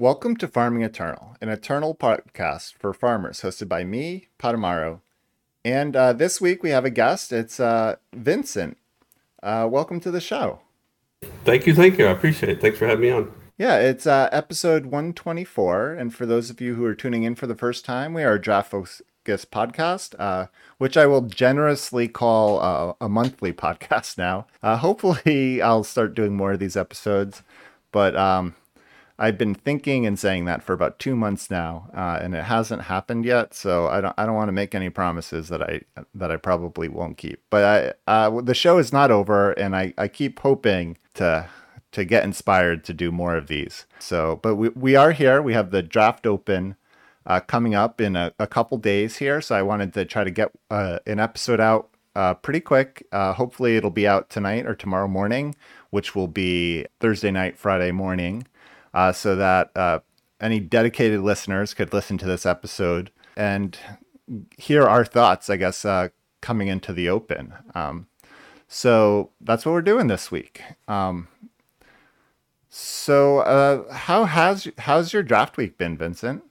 Welcome to Farming Eternal, an eternal podcast for farmers hosted by me, Patamaro. And uh, this week we have a guest. It's uh, Vincent. Uh, welcome to the show. Thank you, thank you. I appreciate it. Thanks for having me on. Yeah, it's uh, episode 124. And for those of you who are tuning in for the first time, we are a Draft Focus podcast, uh, which I will generously call uh, a monthly podcast now. Uh, hopefully, I'll start doing more of these episodes. But um, I've been thinking and saying that for about two months now, uh, and it hasn't happened yet. So I don't I don't want to make any promises that I that I probably won't keep. But I uh, the show is not over, and I, I keep hoping to to get inspired to do more of these. So, but we we are here. We have the draft open. Uh, coming up in a, a couple days here, so I wanted to try to get uh, an episode out uh, pretty quick. Uh, hopefully, it'll be out tonight or tomorrow morning, which will be Thursday night, Friday morning uh, so that uh, any dedicated listeners could listen to this episode and hear our thoughts, I guess, uh, coming into the open. Um, so that's what we're doing this week. Um, so uh, how has how's your draft week been, Vincent?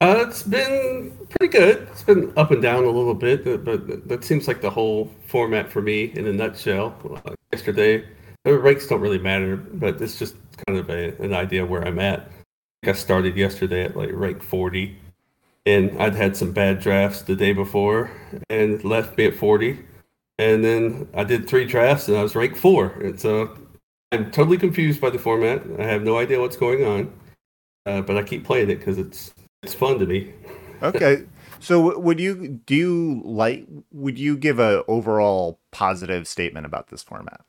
Uh, it's been pretty good. It's been up and down a little bit, but that seems like the whole format for me in a nutshell. Yesterday, the ranks don't really matter, but it's just kind of a, an idea where I'm at. I started yesterday at like rank 40, and I'd had some bad drafts the day before and left me at 40. And then I did three drafts and I was rank four. And so I'm totally confused by the format. I have no idea what's going on, uh, but I keep playing it because it's it's fun to me. okay. So would you do you like would you give a overall positive statement about this format?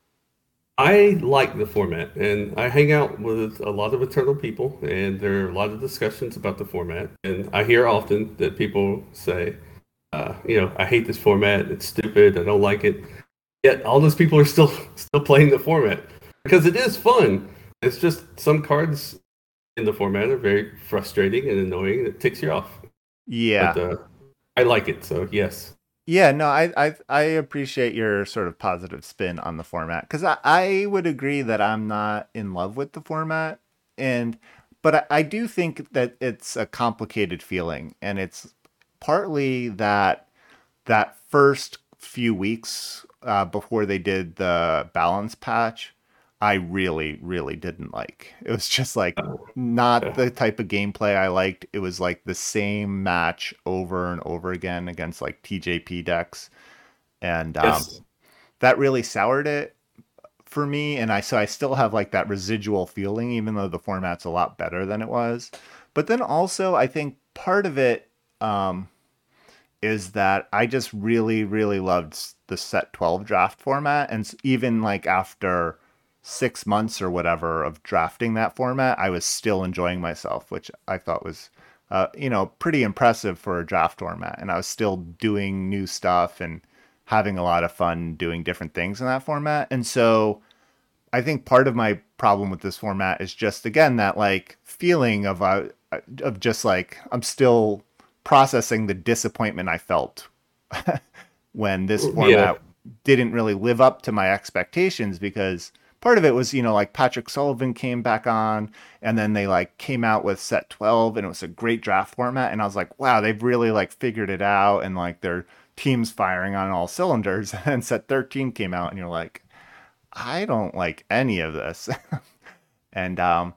I like the format, and I hang out with a lot of eternal people, and there are a lot of discussions about the format. And I hear often that people say, uh, "You know, I hate this format. It's stupid. I don't like it." Yet all those people are still still playing the format because it is fun. It's just some cards in the format are very frustrating and annoying. And it ticks you off. Yeah, but, uh, I like it. So yes. Yeah, no, I, I I appreciate your sort of positive spin on the format because I, I would agree that I'm not in love with the format, and but I, I do think that it's a complicated feeling, and it's partly that that first few weeks uh, before they did the balance patch I really, really didn't like. It was just like not the type of gameplay I liked. It was like the same match over and over again against like TJP decks, and um, yes. that really soured it for me. And I so I still have like that residual feeling, even though the format's a lot better than it was. But then also, I think part of it um, is that I just really, really loved the set twelve draft format, and even like after six months or whatever of drafting that format, I was still enjoying myself, which I thought was, uh, you know, pretty impressive for a draft format. And I was still doing new stuff and having a lot of fun doing different things in that format. And so I think part of my problem with this format is just again that like feeling of uh, of just like I'm still processing the disappointment I felt when this format yeah. didn't really live up to my expectations because part of it was you know like Patrick Sullivan came back on and then they like came out with set 12 and it was a great draft format and I was like wow they've really like figured it out and like their team's firing on all cylinders and set 13 came out and you're like I don't like any of this. And um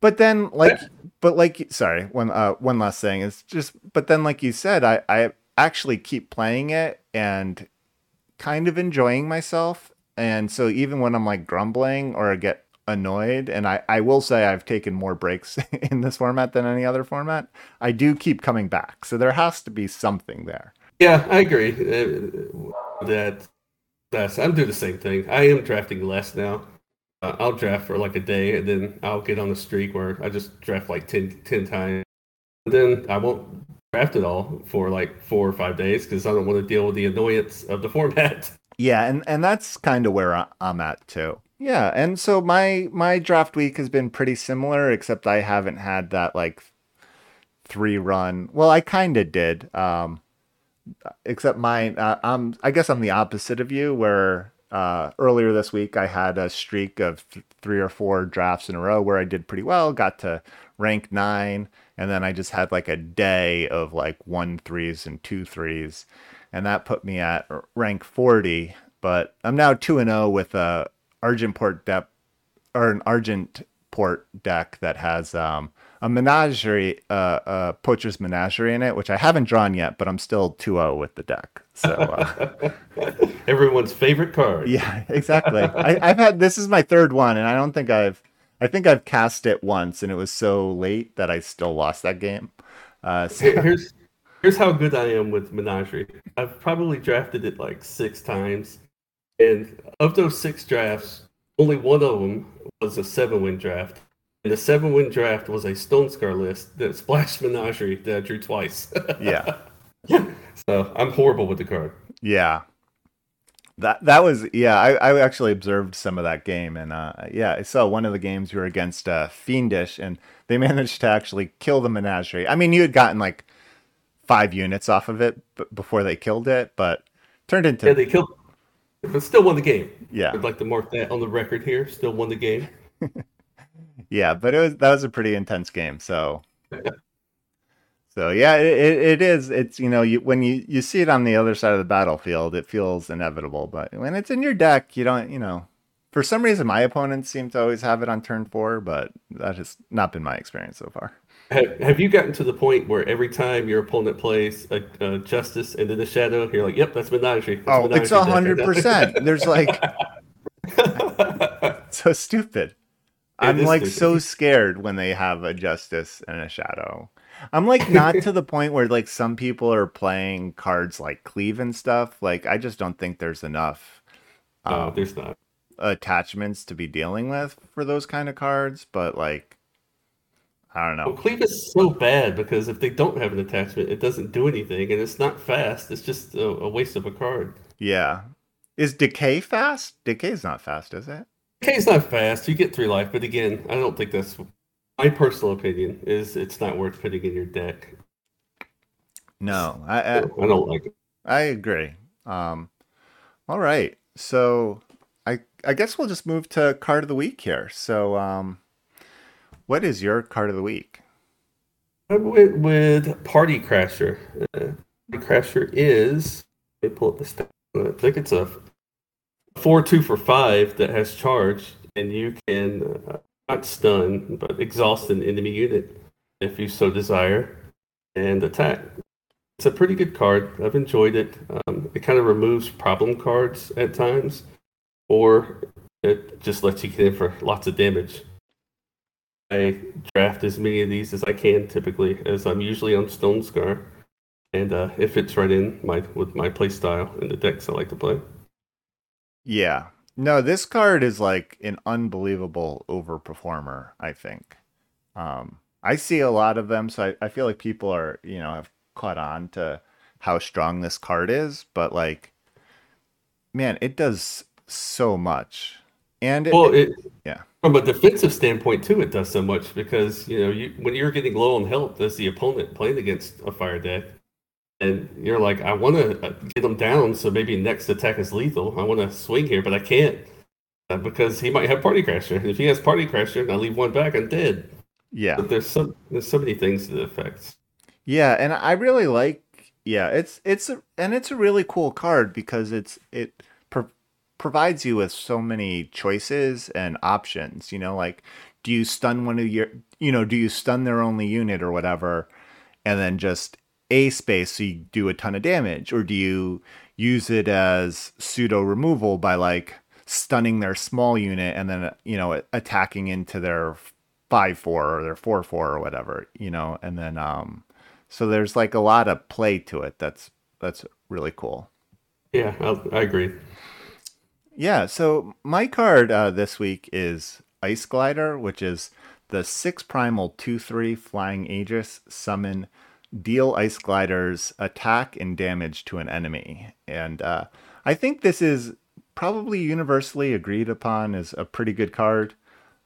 but then like but like sorry one uh one last thing is just but then like you said I I actually keep playing it and kind of enjoying myself and so even when I'm like grumbling or I get annoyed, and I, I will say I've taken more breaks in this format than any other format, I do keep coming back. So there has to be something there. Yeah, I agree. Uh, that that's I'm doing the same thing. I am drafting less now. Uh, I'll draft for like a day, and then I'll get on the streak where I just draft like 10, 10 times. And then I won't draft at all for like four or five days because I don't want to deal with the annoyance of the format. Yeah, and and that's kind of where I'm at too. Yeah, and so my my draft week has been pretty similar, except I haven't had that like three run. Well, I kind of did, um, except mine. Uh, I'm I guess I'm the opposite of you, where uh, earlier this week, I had a streak of th- three or four drafts in a row where I did pretty well, got to rank nine, and then I just had like a day of like one threes and two threes, and that put me at rank 40. But I'm now 2 and 0 with a Argenport depth or an Argent Port deck that has um, a menagerie, uh, a poacher's menagerie in it, which I haven't drawn yet, but I'm still 2-0 with the deck. So uh, everyone's favorite card. Yeah, exactly. I, have had this is my third one, and I don't think I've, I think I've cast it once, and it was so late that I still lost that game. Uh, so. Here's here's how good I am with menagerie. I've probably drafted it like six times, and of those six drafts, only one of them was a seven win draft and the seven win draft was a Stonescar list that splashed Menagerie that I drew twice. yeah. So I'm horrible with the card. Yeah. That that was yeah, I, I actually observed some of that game and uh yeah, I saw one of the games you were against uh Fiendish and they managed to actually kill the menagerie. I mean you had gotten like five units off of it b- before they killed it, but turned into Yeah, they killed but still won the game. Yeah. I'd like to mark that on the record here. Still won the game. yeah, but it was that was a pretty intense game. So, so yeah, it, it is. It's you know, you when you you see it on the other side of the battlefield, it feels inevitable. But when it's in your deck, you don't. You know, for some reason, my opponents seem to always have it on turn four, but that has not been my experience so far. Have, have you gotten to the point where every time your opponent plays a, a justice and then a shadow, you're like, "Yep, that's menagerie." That's oh, menagerie it's a hundred percent. There's like so stupid. I'm like so scared when they have a justice and a shadow. I'm like not to the point where like some people are playing cards like cleave and stuff. Like I just don't think there's enough. Um, no, there's not attachments to be dealing with for those kind of cards. But like, I don't know. Well, cleave is so bad because if they don't have an attachment, it doesn't do anything, and it's not fast. It's just a, a waste of a card. Yeah. Is decay fast? Decay is not fast, is it? Decay's not fast. You get three life, but again, I don't think that's my personal opinion. Is it's not worth putting in your deck. No, I I, I don't like it. I agree. Um, all right, so I I guess we'll just move to card of the week here. So, um, what is your card of the week? I went with Party Crasher. Uh, Party Crasher is. Let me pull up the stat. I think it's a four two for five that has charge, and you can uh, not stun but exhaust an enemy unit if you so desire, and attack. It's a pretty good card. I've enjoyed it. Um, it kind of removes problem cards at times, or it just lets you get in for lots of damage. I draft as many of these as I can typically, as I'm usually on Stonescar, and uh, it fits right in my with my play style and the decks I like to play. Yeah. No, this card is like an unbelievable overperformer, I think. Um, I see a lot of them, so I, I feel like people are, you know, have caught on to how strong this card is, but like, man, it does so much. And it, well, it, yeah, from a defensive standpoint too, it does so much because you know you when you're getting low on health as the opponent playing against a fire deck, and you're like, I want to uh, get him down, so maybe next attack is lethal. I want to swing here, but I can't uh, because he might have Party Crasher. If he has Party Crasher and I leave one back, I'm dead. Yeah, but there's some there's so many things to the effects. Yeah, and I really like. Yeah, it's it's a, and it's a really cool card because it's it provides you with so many choices and options. You know, like do you stun one of your you know do you stun their only unit or whatever, and then just a space so you do a ton of damage or do you use it as pseudo removal by like stunning their small unit and then you know attacking into their 5-4 or their 4-4 or whatever you know and then um so there's like a lot of play to it that's that's really cool yeah i, I agree yeah so my card uh, this week is ice glider which is the six primal 2-3 flying aegis summon deal ice gliders attack and damage to an enemy. And uh, I think this is probably universally agreed upon as a pretty good card.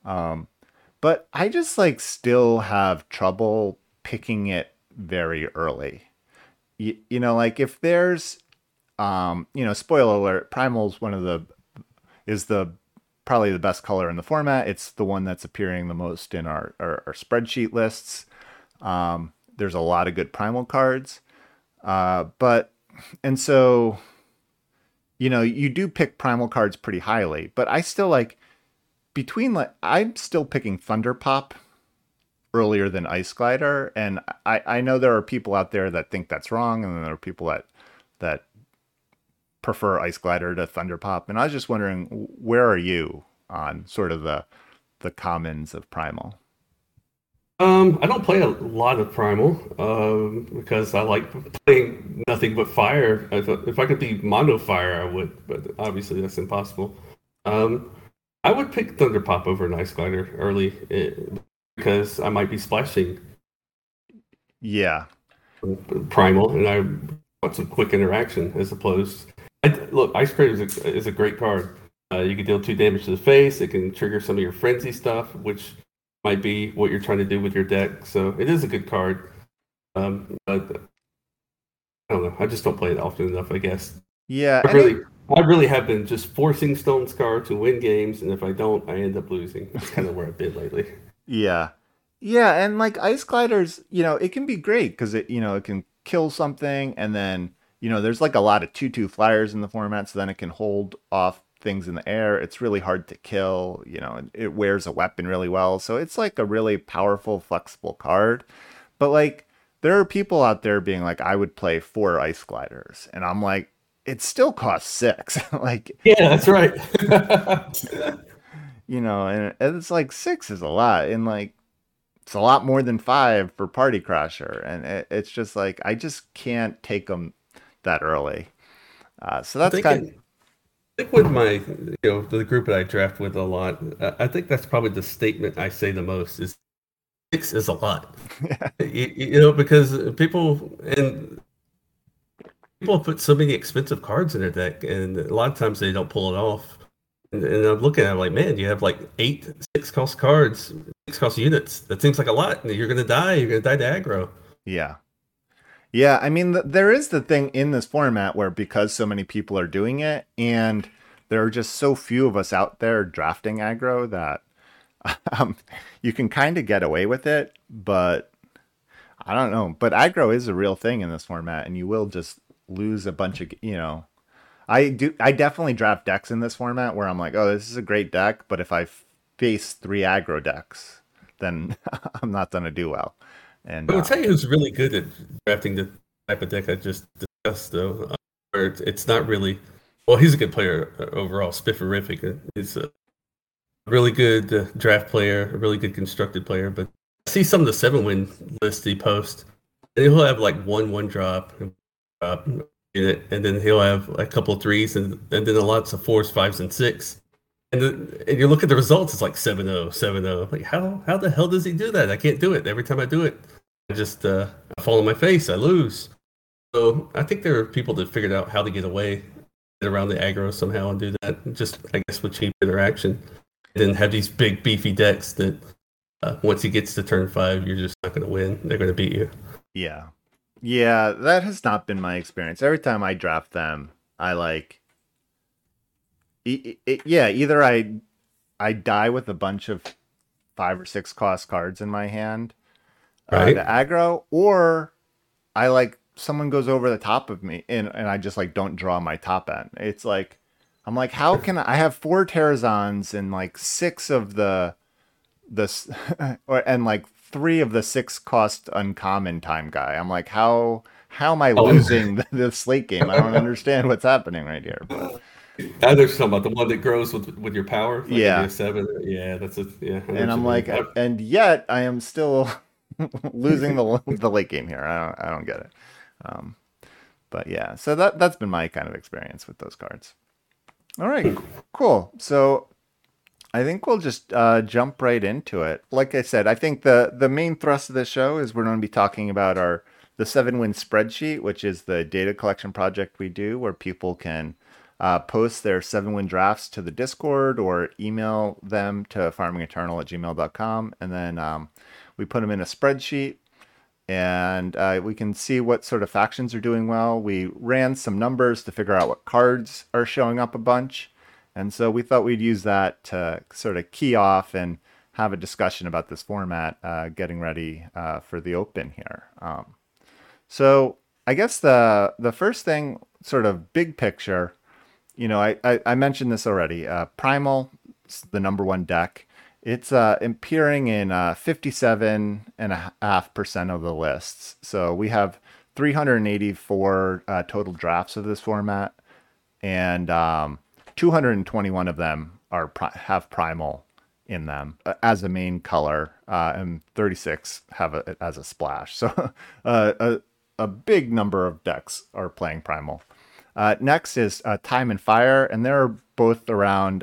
Um, but I just like still have trouble picking it very early. You, you know, like if there's, um, you know, spoiler alert, Primal's one of the is the probably the best color in the format. It's the one that's appearing the most in our, our, our spreadsheet lists. Um, there's a lot of good primal cards. Uh, but, and so, you know, you do pick primal cards pretty highly, but I still like, between like, I'm still picking Thunder Pop earlier than Ice Glider. And I, I know there are people out there that think that's wrong. And there are people that, that prefer Ice Glider to Thunder Pop, and I was just wondering where are you on sort of the the commons of Primal? Um, I don't play a lot of Primal um, because I like playing nothing but fire. If I could be mono fire, I would, but obviously that's impossible. Um, I would pick Thunder Pop over an Ice Glider early eh, because I might be splashing. Yeah. Primal, and I want some quick interaction as opposed I, look, Ice Cream is a, is a great card. Uh, you can deal two damage to the face. It can trigger some of your frenzy stuff, which might be what you're trying to do with your deck. So it is a good card. Um, but I don't know. I just don't play it often enough. I guess. Yeah, I really, it, I really have been just forcing Stonescar to win games, and if I don't, I end up losing. That's kind of where I've been lately. Yeah, yeah, and like Ice Gliders, you know, it can be great because it, you know, it can kill something and then you know, there's like a lot of 2 2 flyers in the format, so then it can hold off things in the air. It's really hard to kill. You know, it wears a weapon really well. So it's like a really powerful, flexible card. But like, there are people out there being like, I would play four ice gliders. And I'm like, it still costs six. like, yeah, that's right. you know, and it's like six is a lot. And like, it's a lot more than five for Party Crasher. And it, it's just like, I just can't take them that early. Uh, so that's kind. Of... I think with my, you know, the group that I draft with a lot, I think that's probably the statement I say the most is six is a lot. you, you, know, because people and people put so many expensive cards in their deck, and a lot of times they don't pull it off. And, and I'm looking at it like, man, you have like eight six cost cards, six cost units. That seems like a lot. You're gonna die. You're gonna die to aggro. Yeah. Yeah, I mean, th- there is the thing in this format where because so many people are doing it, and there are just so few of us out there drafting aggro that um, you can kind of get away with it. But I don't know. But aggro is a real thing in this format, and you will just lose a bunch of you know. I do. I definitely draft decks in this format where I'm like, oh, this is a great deck, but if I face three aggro decks, then I'm not gonna do well. And I will uh, tell you who's really good at drafting the type of deck I just discussed, though. Uh, where it's, it's not really. Well, he's a good player uh, overall. Spifferific. He's a really good uh, draft player, a really good constructed player. But I see some of the seven win lists he posts, and he'll have like one one drop, it, and then he'll have a couple of threes, and and then lots of fours, fives, and six. And, the, and you look at the results, it's like 7 0, 7 0. Like, how, how the hell does he do that? I can't do it. Every time I do it, I just uh, I fall on my face. I lose. So I think there are people that figured out how to get away, get around the aggro somehow and do that. Just I guess with cheap interaction, and then have these big beefy decks that uh, once he gets to turn five, you're just not going to win. They're going to beat you. Yeah, yeah, that has not been my experience. Every time I draft them, I like. It, it, yeah, either I I die with a bunch of five or six cost cards in my hand, right. uh, the aggro, or I like someone goes over the top of me and, and I just like don't draw my top end. It's like I'm like, how can I, I have four Terrazons and like six of the this or and like three of the six cost uncommon time guy. I'm like, how how am I oh, losing the, the slate game? I don't understand what's happening right here. But know talking about the one that grows with with your power. Like yeah, seven. Yeah, that's a yeah. And I'm like, and yet I am still losing the the late game here. I don't I don't get it. Um, but yeah, so that that's been my kind of experience with those cards. All right, cool. So I think we'll just uh, jump right into it. Like I said, I think the the main thrust of the show is we're going to be talking about our the seven win spreadsheet, which is the data collection project we do, where people can uh, post their seven win drafts to the Discord or email them to farmingeternal at gmail.com. And then um, we put them in a spreadsheet and uh, we can see what sort of factions are doing well. We ran some numbers to figure out what cards are showing up a bunch. And so we thought we'd use that to sort of key off and have a discussion about this format, uh, getting ready uh, for the open here. Um, so I guess the the first thing, sort of big picture, you know, I, I, I mentioned this already. Uh, Primal, the number one deck. It's uh, appearing in uh, 57.5% of the lists. So we have 384 uh, total drafts of this format, and um, 221 of them are have Primal in them uh, as a main color, uh, and 36 have it as a splash. So uh, a, a big number of decks are playing Primal. Uh, next is Time and Fire, and they're both around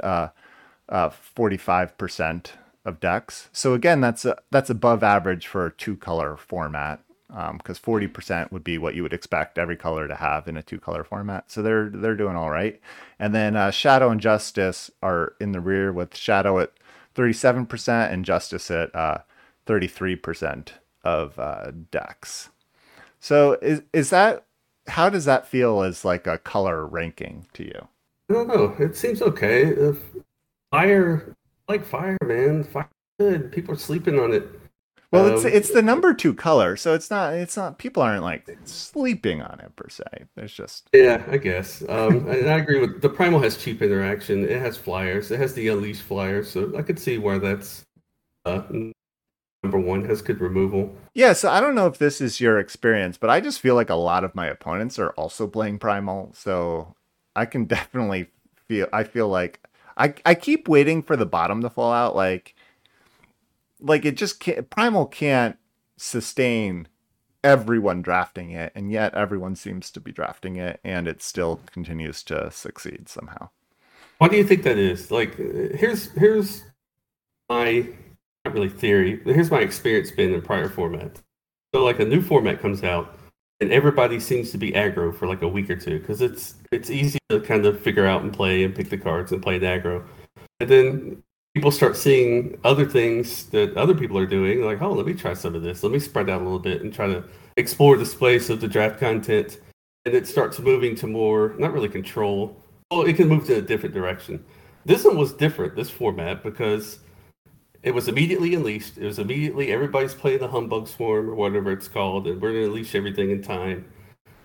uh, 45% of decks. So again, that's a, that's above average for a two color format because um, 40% would be what you would expect every color to have in a two color format. So they're they're doing all right. And then uh, Shadow and Justice are in the rear with Shadow at 37% and Justice at uh, 33% of uh, decks. So is is that how does that feel as like a color ranking to you? I don't know. It seems okay. If fire, like fire, man. Fire good. People are sleeping on it. Well, um, it's it's the number two color, so it's not it's not people aren't like sleeping on it per se. There's just yeah, I guess. Um, and I agree with the primal has cheap interaction. It has flyers. It has the unleash flyers, so I could see where that's uh, number one has good removal. Yeah, so I don't know if this is your experience, but I just feel like a lot of my opponents are also playing primal, so I can definitely feel. I feel like I I keep waiting for the bottom to fall out, like like it just can't primal can't sustain everyone drafting it and yet everyone seems to be drafting it and it still continues to succeed somehow. Why do you think that is? Like here's here's my not really theory but here's my experience been in prior formats so like a new format comes out and everybody seems to be aggro for like a week or two because it's it's easy to kind of figure out and play and pick the cards and play the aggro and then people start seeing other things that other people are doing, like, oh, let me try some of this. Let me spread out a little bit and try to explore the space of the draft content. And it starts moving to more, not really control. Well, it can move to a different direction. This one was different, this format, because it was immediately unleashed. It was immediately everybody's playing the humbug swarm or whatever it's called, and we're going to unleash everything in time.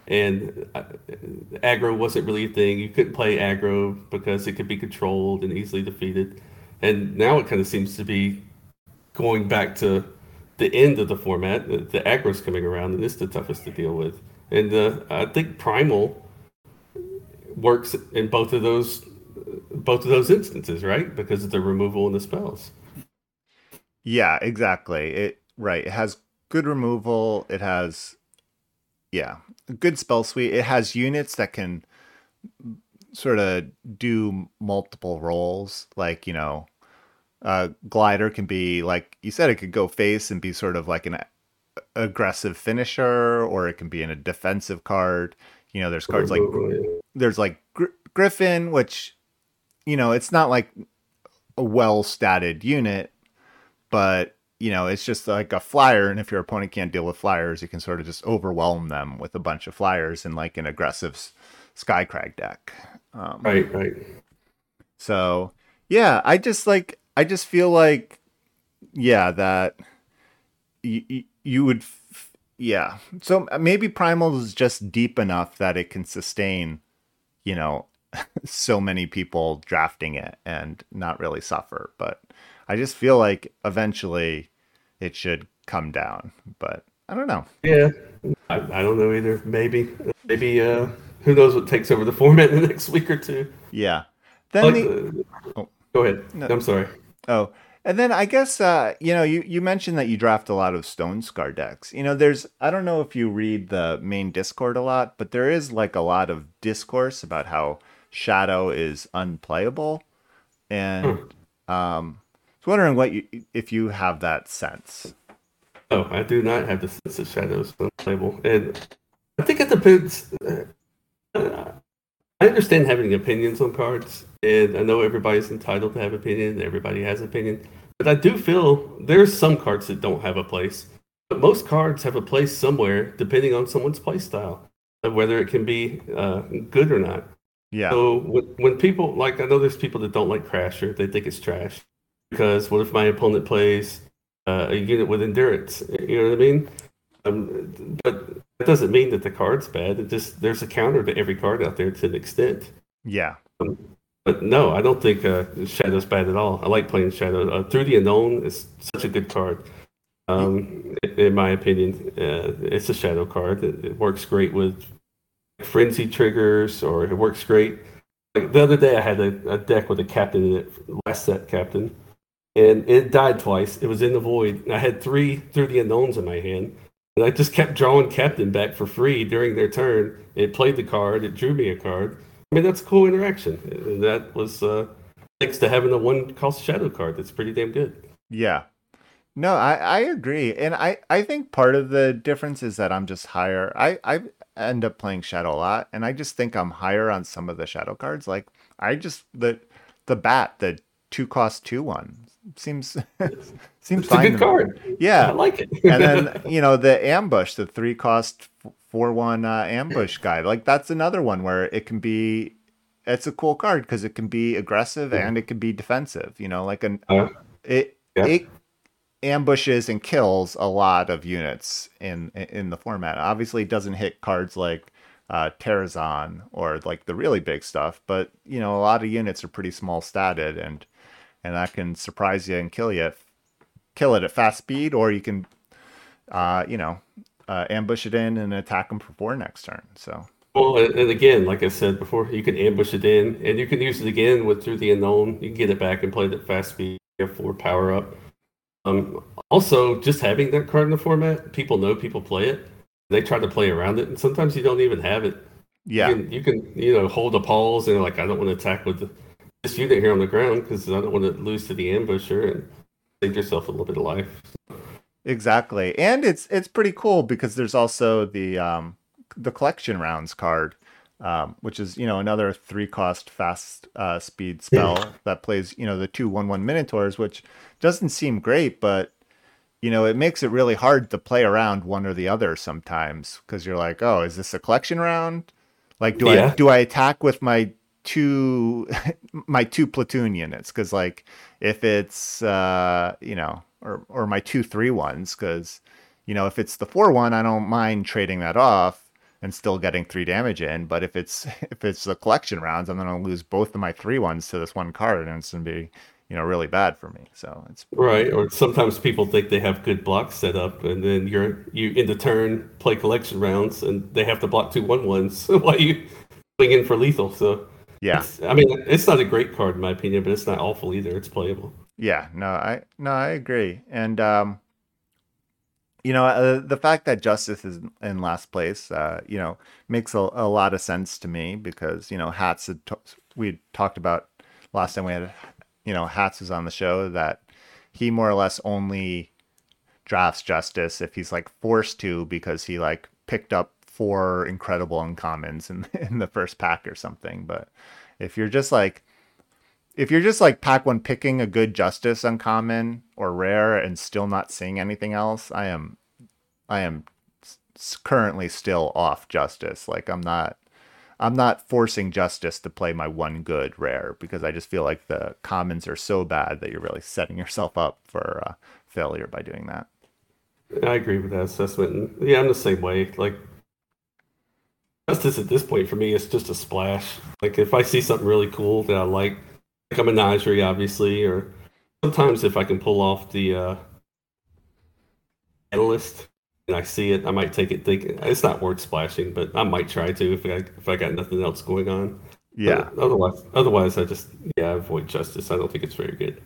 And uh, aggro wasn't really a thing. You couldn't play aggro because it could be controlled and easily defeated and now it kind of seems to be going back to the end of the format. The, the aggro's coming around, and it's the toughest to deal with. And uh, I think Primal works in both of those both of those instances, right? Because of the removal and the spells. Yeah, exactly. It right. It has good removal. It has yeah, good spell suite. It has units that can sort of do multiple roles. Like, you know, uh, glider can be like you said, it could go face and be sort of like an aggressive finisher, or it can be in a defensive card. You know, there's cards like there's like Gr- Griffin, which you know it's not like a well statted unit, but you know it's just like a flyer, and if your opponent can't deal with flyers, you can sort of just overwhelm them with a bunch of flyers in like an aggressive Skycrag deck. Um, right, right. So yeah, I just like I just feel like yeah that you you would f- yeah. So maybe Primal is just deep enough that it can sustain, you know, so many people drafting it and not really suffer. But I just feel like eventually it should come down. But I don't know. Yeah, I, I don't know either. Maybe, maybe uh, who knows what takes over the format in the next week or two. Yeah. Then like, the... oh. Go ahead. No. I'm sorry. Oh, and then I guess uh, you know you you mentioned that you draft a lot of Stonescar decks. You know, there's I don't know if you read the main Discord a lot, but there is like a lot of discourse about how Shadow is unplayable, and hmm. um, was wondering what you if you have that sense. Oh, I do not have the sense of Shadow is unplayable, and I think it depends. Uh, I understand having opinions on cards, and I know everybody's entitled to have opinion. Everybody has opinion, but I do feel there's some cards that don't have a place. But most cards have a place somewhere, depending on someone's play style, whether it can be uh, good or not. Yeah. So when, when people like, I know there's people that don't like Crasher. They think it's trash because what if my opponent plays uh, a unit with endurance? You know what I mean? Um, but that doesn't mean that the card's bad. It just there's a counter to every card out there to an extent. Yeah. Um, but no, I don't think uh, Shadow's bad at all. I like playing Shadow. Uh, Through the Unknown is such a good card. Um, in my opinion, uh, it's a Shadow card. It, it, works great with frenzy triggers, or it works great. Like the other day, I had a, a deck with a captain in it, last set captain, and it died twice. It was in the void. I had three Through the Unknowns in my hand, and I just kept drawing captain back for free during their turn. It played the card. It drew me a card I mean, that's a cool interaction. And that was uh, thanks to having the one cost shadow card. That's pretty damn good. Yeah. No, I, I agree. And I, I think part of the difference is that I'm just higher. I, I end up playing Shadow a lot, and I just think I'm higher on some of the Shadow cards. Like, I just, the the bat, the two cost two one seems seems it's fine. a good card. Yeah. I like it. and then, you know, the ambush, the three cost four one uh, ambush guy. Like that's another one where it can be. It's a cool card because it can be aggressive yeah. and it can be defensive. You know, like an uh, it yeah. it ambushes and kills a lot of units in in the format. Obviously, it doesn't hit cards like uh, Terrazon or like the really big stuff, but you know, a lot of units are pretty small statted and and that can surprise you and kill you, kill it at fast speed, or you can, uh, you know, uh, ambush it in and attack them for four next turn. So. Well, and again, like I said before, you can ambush it in, and you can use it again with through the unknown. You can get it back and play it at fast speed. You have four power up. Um, also, just having that card in the format, people know people play it. They try to play around it, and sometimes you don't even have it. Yeah, you can, you, can you know hold a pause and like I don't want to attack with this unit here on the ground because I don't want to lose to the ambusher and save yourself a little bit of life. Exactly, and it's it's pretty cool because there's also the um, the collection rounds card, um, which is you know another three cost fast uh, speed spell that plays you know the two one one minotaurs, which doesn't seem great, but you know it makes it really hard to play around one or the other sometimes because you're like, oh, is this a collection round? Like, do yeah. I do I attack with my two my two platoon units? Because like if it's uh, you know or or my two three ones because you know if it's the four one I don't mind trading that off and still getting three damage in. But if it's if it's the collection rounds, I'm gonna lose both of my three ones to this one card, and it's gonna be you know really bad for me. So it's right. Or sometimes people think they have good blocks set up, and then you're you in the turn play collection rounds, and they have to block two one ones while you swing in for lethal. So yeah, I mean it's not a great card in my opinion, but it's not awful either. It's playable. Yeah, no, I no, I agree, and um, you know, uh, the fact that Justice is in last place, uh, you know, makes a, a lot of sense to me because you know, Hats had t- we talked about last time we had, you know, Hats was on the show that he more or less only drafts Justice if he's like forced to because he like picked up four incredible uncommons in in the first pack or something. But if you're just like if you're just like pack one picking a good justice uncommon or rare and still not seeing anything else, I am, I am currently still off justice. Like I'm not, I'm not forcing justice to play my one good rare because I just feel like the commons are so bad that you're really setting yourself up for uh, failure by doing that. I agree with that assessment. Yeah, I'm the same way. Like justice at this point for me is just a splash. Like if I see something really cool that I like like a menagerie, obviously, or sometimes if I can pull off the uh, analyst and I see it, I might take it. Thinking it's not worth splashing, but I might try to if I if I got nothing else going on. Yeah. But otherwise, otherwise, I just yeah avoid justice. I don't think it's very good.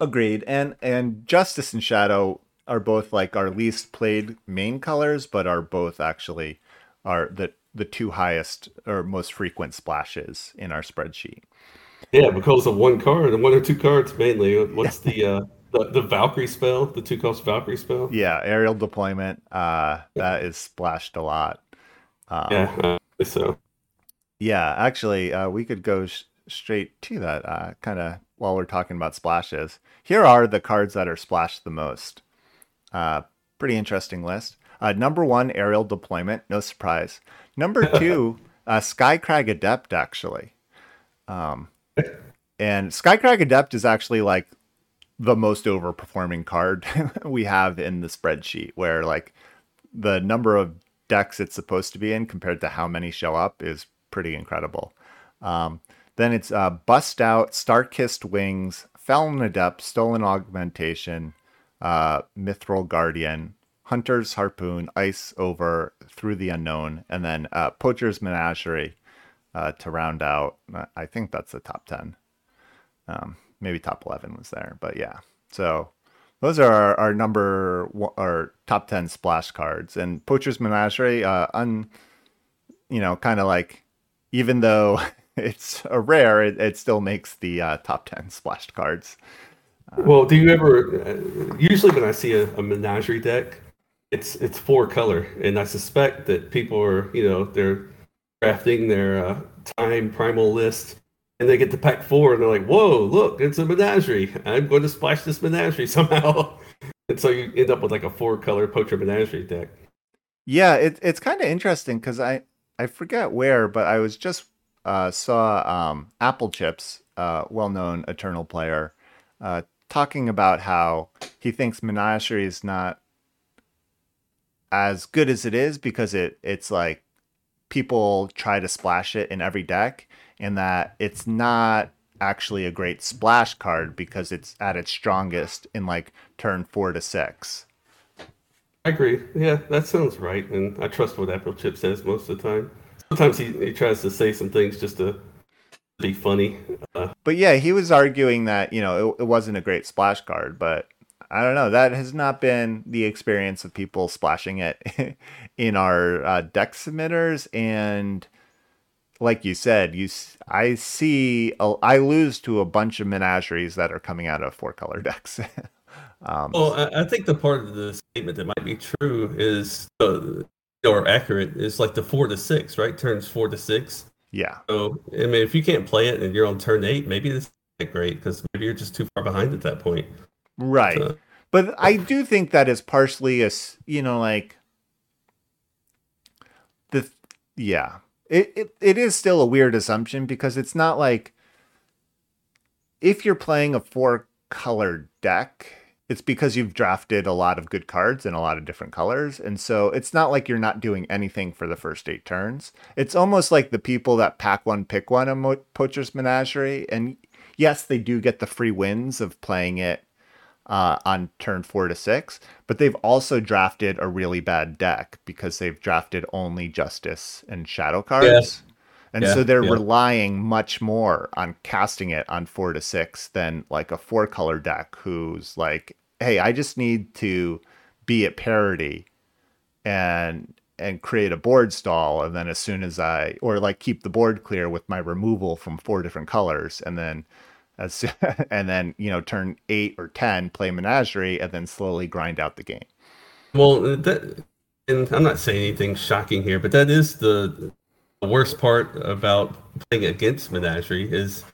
Agreed. And and justice and shadow are both like our least played main colors, but are both actually are that the two highest or most frequent splashes in our spreadsheet. Yeah, because of one card and one or two cards mainly. What's the uh the, the Valkyrie spell, the two cost Valkyrie spell? Yeah, aerial deployment. Uh that is splashed a lot. Um, yeah, uh, so. Yeah, actually, uh, we could go sh- straight to that uh, kind of while we're talking about splashes. Here are the cards that are splashed the most. Uh, pretty interesting list. Uh, number one, aerial deployment. No surprise. Number two, uh, Skycrag Adept actually. Um, and Skycrag Adept is actually like the most overperforming card we have in the spreadsheet, where like the number of decks it's supposed to be in compared to how many show up is pretty incredible. Um, then it's uh, Bust Out, Star Kissed Wings, Feln Adept, Stolen Augmentation, uh, Mithril Guardian, Hunter's Harpoon, Ice Over, Through the Unknown, and then uh, Poacher's Menagerie uh, to round out. I think that's the top 10. Um, maybe top 11 was there, but yeah. So those are our, our number our top 10 splash cards. And Poacher's Menagerie, uh, un, you know, kind of like, even though it's a rare, it, it still makes the uh, top 10 splashed cards. Well, do you ever? Uh, usually, when I see a, a, menagerie deck, it's it's four color, and I suspect that people are you know they're crafting their uh, time primal list, and they get to pack four, and they're like, "Whoa, look, it's a menagerie! I'm going to splash this menagerie somehow." and so you end up with like a four color poacher menagerie deck. Yeah, it, it's kind of interesting because I I forget where, but I was just uh, saw um, Apple Chips, uh, well known Eternal player, uh, talking about how he thinks Menagerie is not as good as it is because it it's like people try to splash it in every deck, and that it's not actually a great splash card because it's at its strongest in like turn four to six. I agree. Yeah, that sounds right, and I trust what Apple Chip says most of the time sometimes he, he tries to say some things just to be funny. Uh, but yeah, he was arguing that you know it, it wasn't a great splash card, but I don't know. That has not been the experience of people splashing it in our uh, deck submitters, and like you said, you I see a, I lose to a bunch of menageries that are coming out of four color decks. um, well, I, I, think the part of the statement that might be true is uh, or accurate is like the four to six, right? Turns four to six. Yeah. So I mean, if you can't play it and you're on turn eight, maybe this isn't great because maybe you're just too far behind at that point. Right. So, but I do think that is partially a you know like the yeah it, it it is still a weird assumption because it's not like if you're playing a four color deck it's because you've drafted a lot of good cards in a lot of different colors. And so it's not like you're not doing anything for the first eight turns. It's almost like the people that pack one, pick one of Mo- Poacher's Menagerie. And yes, they do get the free wins of playing it uh, on turn four to six, but they've also drafted a really bad deck because they've drafted only Justice and Shadow cards. And yeah, so they're yeah. relying much more on casting it on four to six than like a four color deck who's like hey, I just need to be at parity and and create a board stall and then as soon as I or like keep the board clear with my removal from four different colors and then as and then you know turn 8 or 10 play menagerie and then slowly grind out the game. Well, that and I'm not saying anything shocking here, but that is the worst part about playing against menagerie is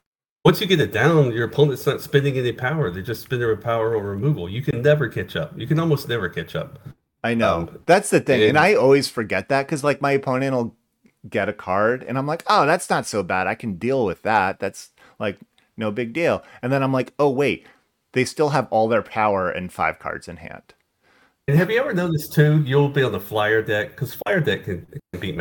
once you get it down, your opponent's not spending any power. They're just spending a power or removal. You can never catch up. You can almost never catch up. I know. Um, that's the thing. And, and I always forget that because like my opponent will get a card and I'm like, oh, that's not so bad. I can deal with that. That's like no big deal. And then I'm like, oh wait, they still have all their power and five cards in hand. And have you ever noticed too? You'll be on the flyer deck because flyer deck can, can beat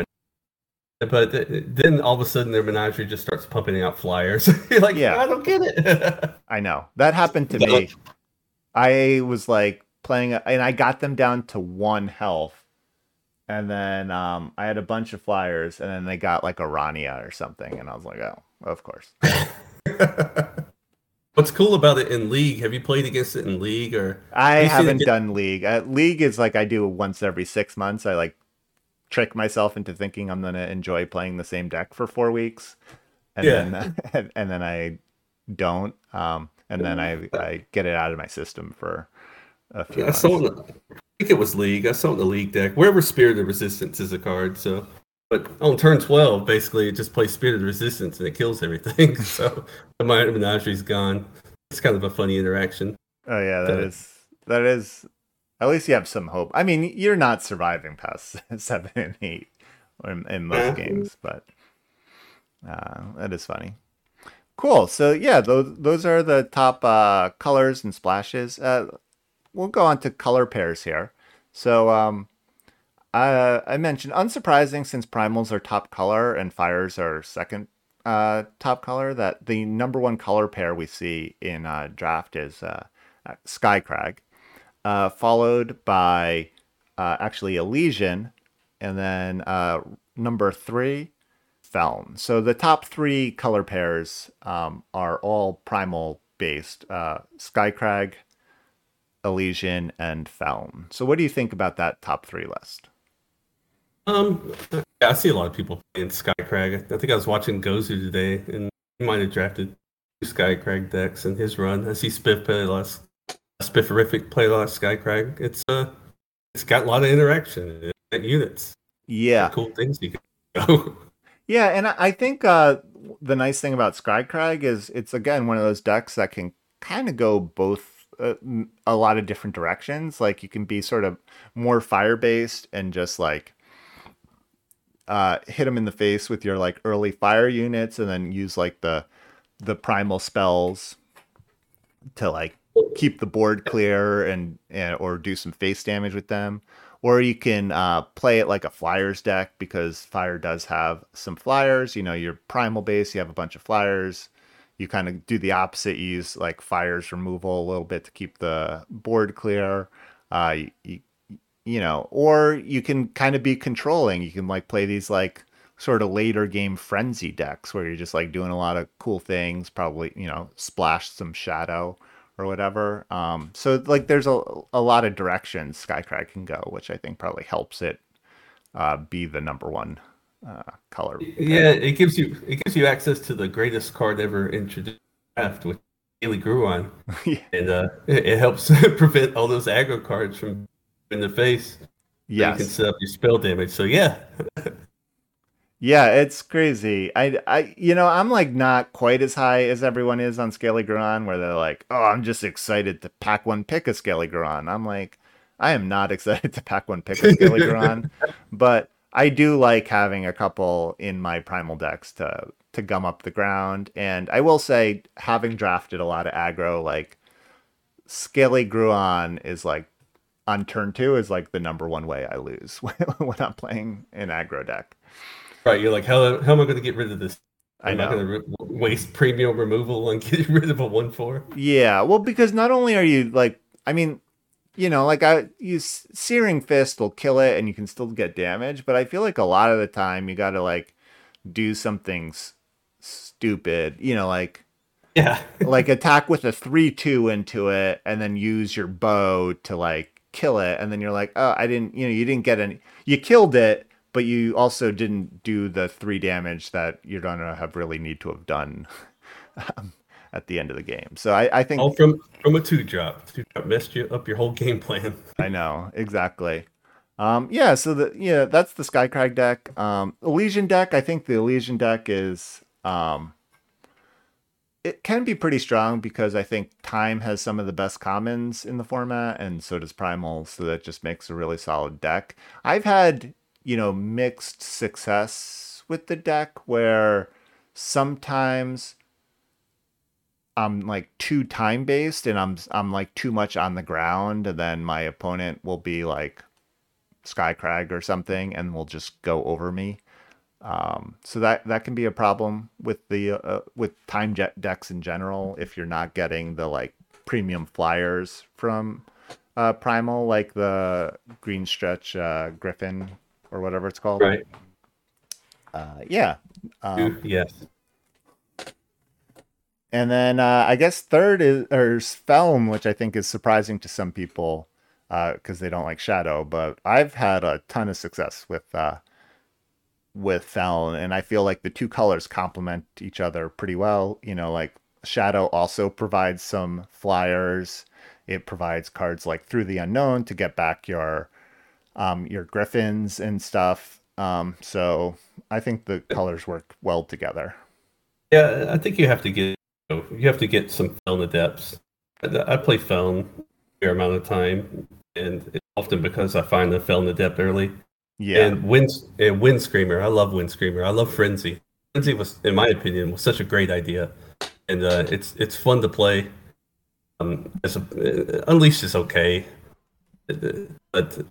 but then all of a sudden their menagerie just starts pumping out flyers. You're like, yeah, I don't get it. I know that happened to me. I was like playing, and I got them down to one health, and then um, I had a bunch of flyers, and then they got like a Rania or something, and I was like, oh, of course. What's cool about it in League? Have you played against it in League or? I haven't done League. Uh, League is like I do once every six months. I like trick myself into thinking I'm gonna enjoy playing the same deck for four weeks, and yeah. then and, then I don't, um, and then I I get it out of my system for a few. Yeah, I saw. The, I think it was League. I saw the League deck. Wherever Spirit of Resistance is a card, so. But on turn twelve, basically, it just plays Spirit of Resistance and it kills everything. so the menagerie's gone. It's kind of a funny interaction. Oh yeah, that is that is at least you have some hope. I mean, you're not surviving past seven and eight in, in most games, but Uh, that is funny. Cool. So yeah, those those are the top uh, colors and splashes. Uh, we'll go on to color pairs here. So um, I, I mentioned unsurprising since primals are top color and fires are second uh, top color. That the number one color pair we see in uh, draft is uh, Skycrag, uh, followed by uh, actually Elysian, and then uh, number three Feln. So the top three color pairs um, are all primal based uh, Skycrag, Elysian, and Feln. So what do you think about that top three list? Um, yeah, I see a lot of people playing Skycrag. I think I was watching Gozu today, and he might have drafted Skycrag decks in his run. I see Spiff play a. Spifferific play a lot of Skycrag. It's uh, it's got a lot of interaction at units. Yeah, cool things you can go. Yeah, and I think uh, the nice thing about Skycrag is it's again one of those decks that can kind of go both uh, a lot of different directions. Like you can be sort of more fire based and just like uh, hit them in the face with your like early fire units, and then use like the the primal spells to like keep the board clear and, and or do some face damage with them. Or you can uh, play it like a flyers deck because fire does have some flyers you know your primal base you have a bunch of flyers. You kind of do the opposite you use like fires removal a little bit to keep the board clear uh, you, you know. Or you can kind of be controlling you can like play these like sort of later game frenzy decks where you're just like doing a lot of cool things probably you know splash some shadow or whatever. Um, so like there's a, a lot of directions Skycrag can go, which I think probably helps it uh, be the number one uh, color. Yeah, it gives you it gives you access to the greatest card ever introduced with Scaly Gruan, yeah. and uh, it, it, helps prevent all those aggro cards from in the face. Yeah, you can set up your spell damage. So yeah. Yeah, it's crazy. I, I, you know, I'm like not quite as high as everyone is on Scaly Gruan, where they're like, "Oh, I'm just excited to pack one pick a Scaly Gruan." I'm like, I am not excited to pack one pick a Scaly Gruan, but I do like having a couple in my primal decks to to gum up the ground. And I will say, having drafted a lot of aggro, like Scaly Gruan is like on turn two is like the number one way I lose when I'm playing an aggro deck. Right, you're like, how, how am I going to get rid of this? I'm not going to re- waste premium removal and get rid of a one four. Yeah, well, because not only are you like, I mean, you know, like I use Searing Fist will kill it and you can still get damage, but I feel like a lot of the time you got to like do something s- stupid, you know, like yeah, like attack with a three two into it and then use your bow to like kill it, and then you're like, oh, I didn't, you know, you didn't get any, you killed it but you also didn't do the three damage that you're gonna have really need to have done um, at the end of the game. So I, I think all from from a two drop, two drop messed you up your whole game plan. I know exactly. Um, yeah, so the yeah that's the Skycrag deck. Um, Elysian deck. I think the Elysian deck is um, it can be pretty strong because I think time has some of the best commons in the format, and so does Primal. So that just makes a really solid deck. I've had you know, mixed success with the deck where sometimes I'm like too time based and I'm I'm like too much on the ground and then my opponent will be like Skycrag or something and will just go over me. Um, so that that can be a problem with the uh, with time jet decks in general if you're not getting the like premium flyers from uh, Primal like the Green Stretch uh, Griffin or whatever it's called. Right. Uh, yeah. Um, yes. And then uh, I guess third is or Feln, which I think is surprising to some people because uh, they don't like Shadow. But I've had a ton of success with uh, with Feln, and I feel like the two colors complement each other pretty well. You know, like Shadow also provides some flyers. It provides cards like Through the Unknown to get back your um, your griffins and stuff. Um, so I think the colors work well together. Yeah, I think you have to get you have to get some Feln adepts. I play Feln a fair amount of time, and often because I find the Feln adept early. Yeah, and wind and wind screamer. I love wind screamer. I love frenzy. Frenzy was, in my opinion, was such a great idea, and uh, it's it's fun to play. Um, as a, uh, Unleashed is okay, but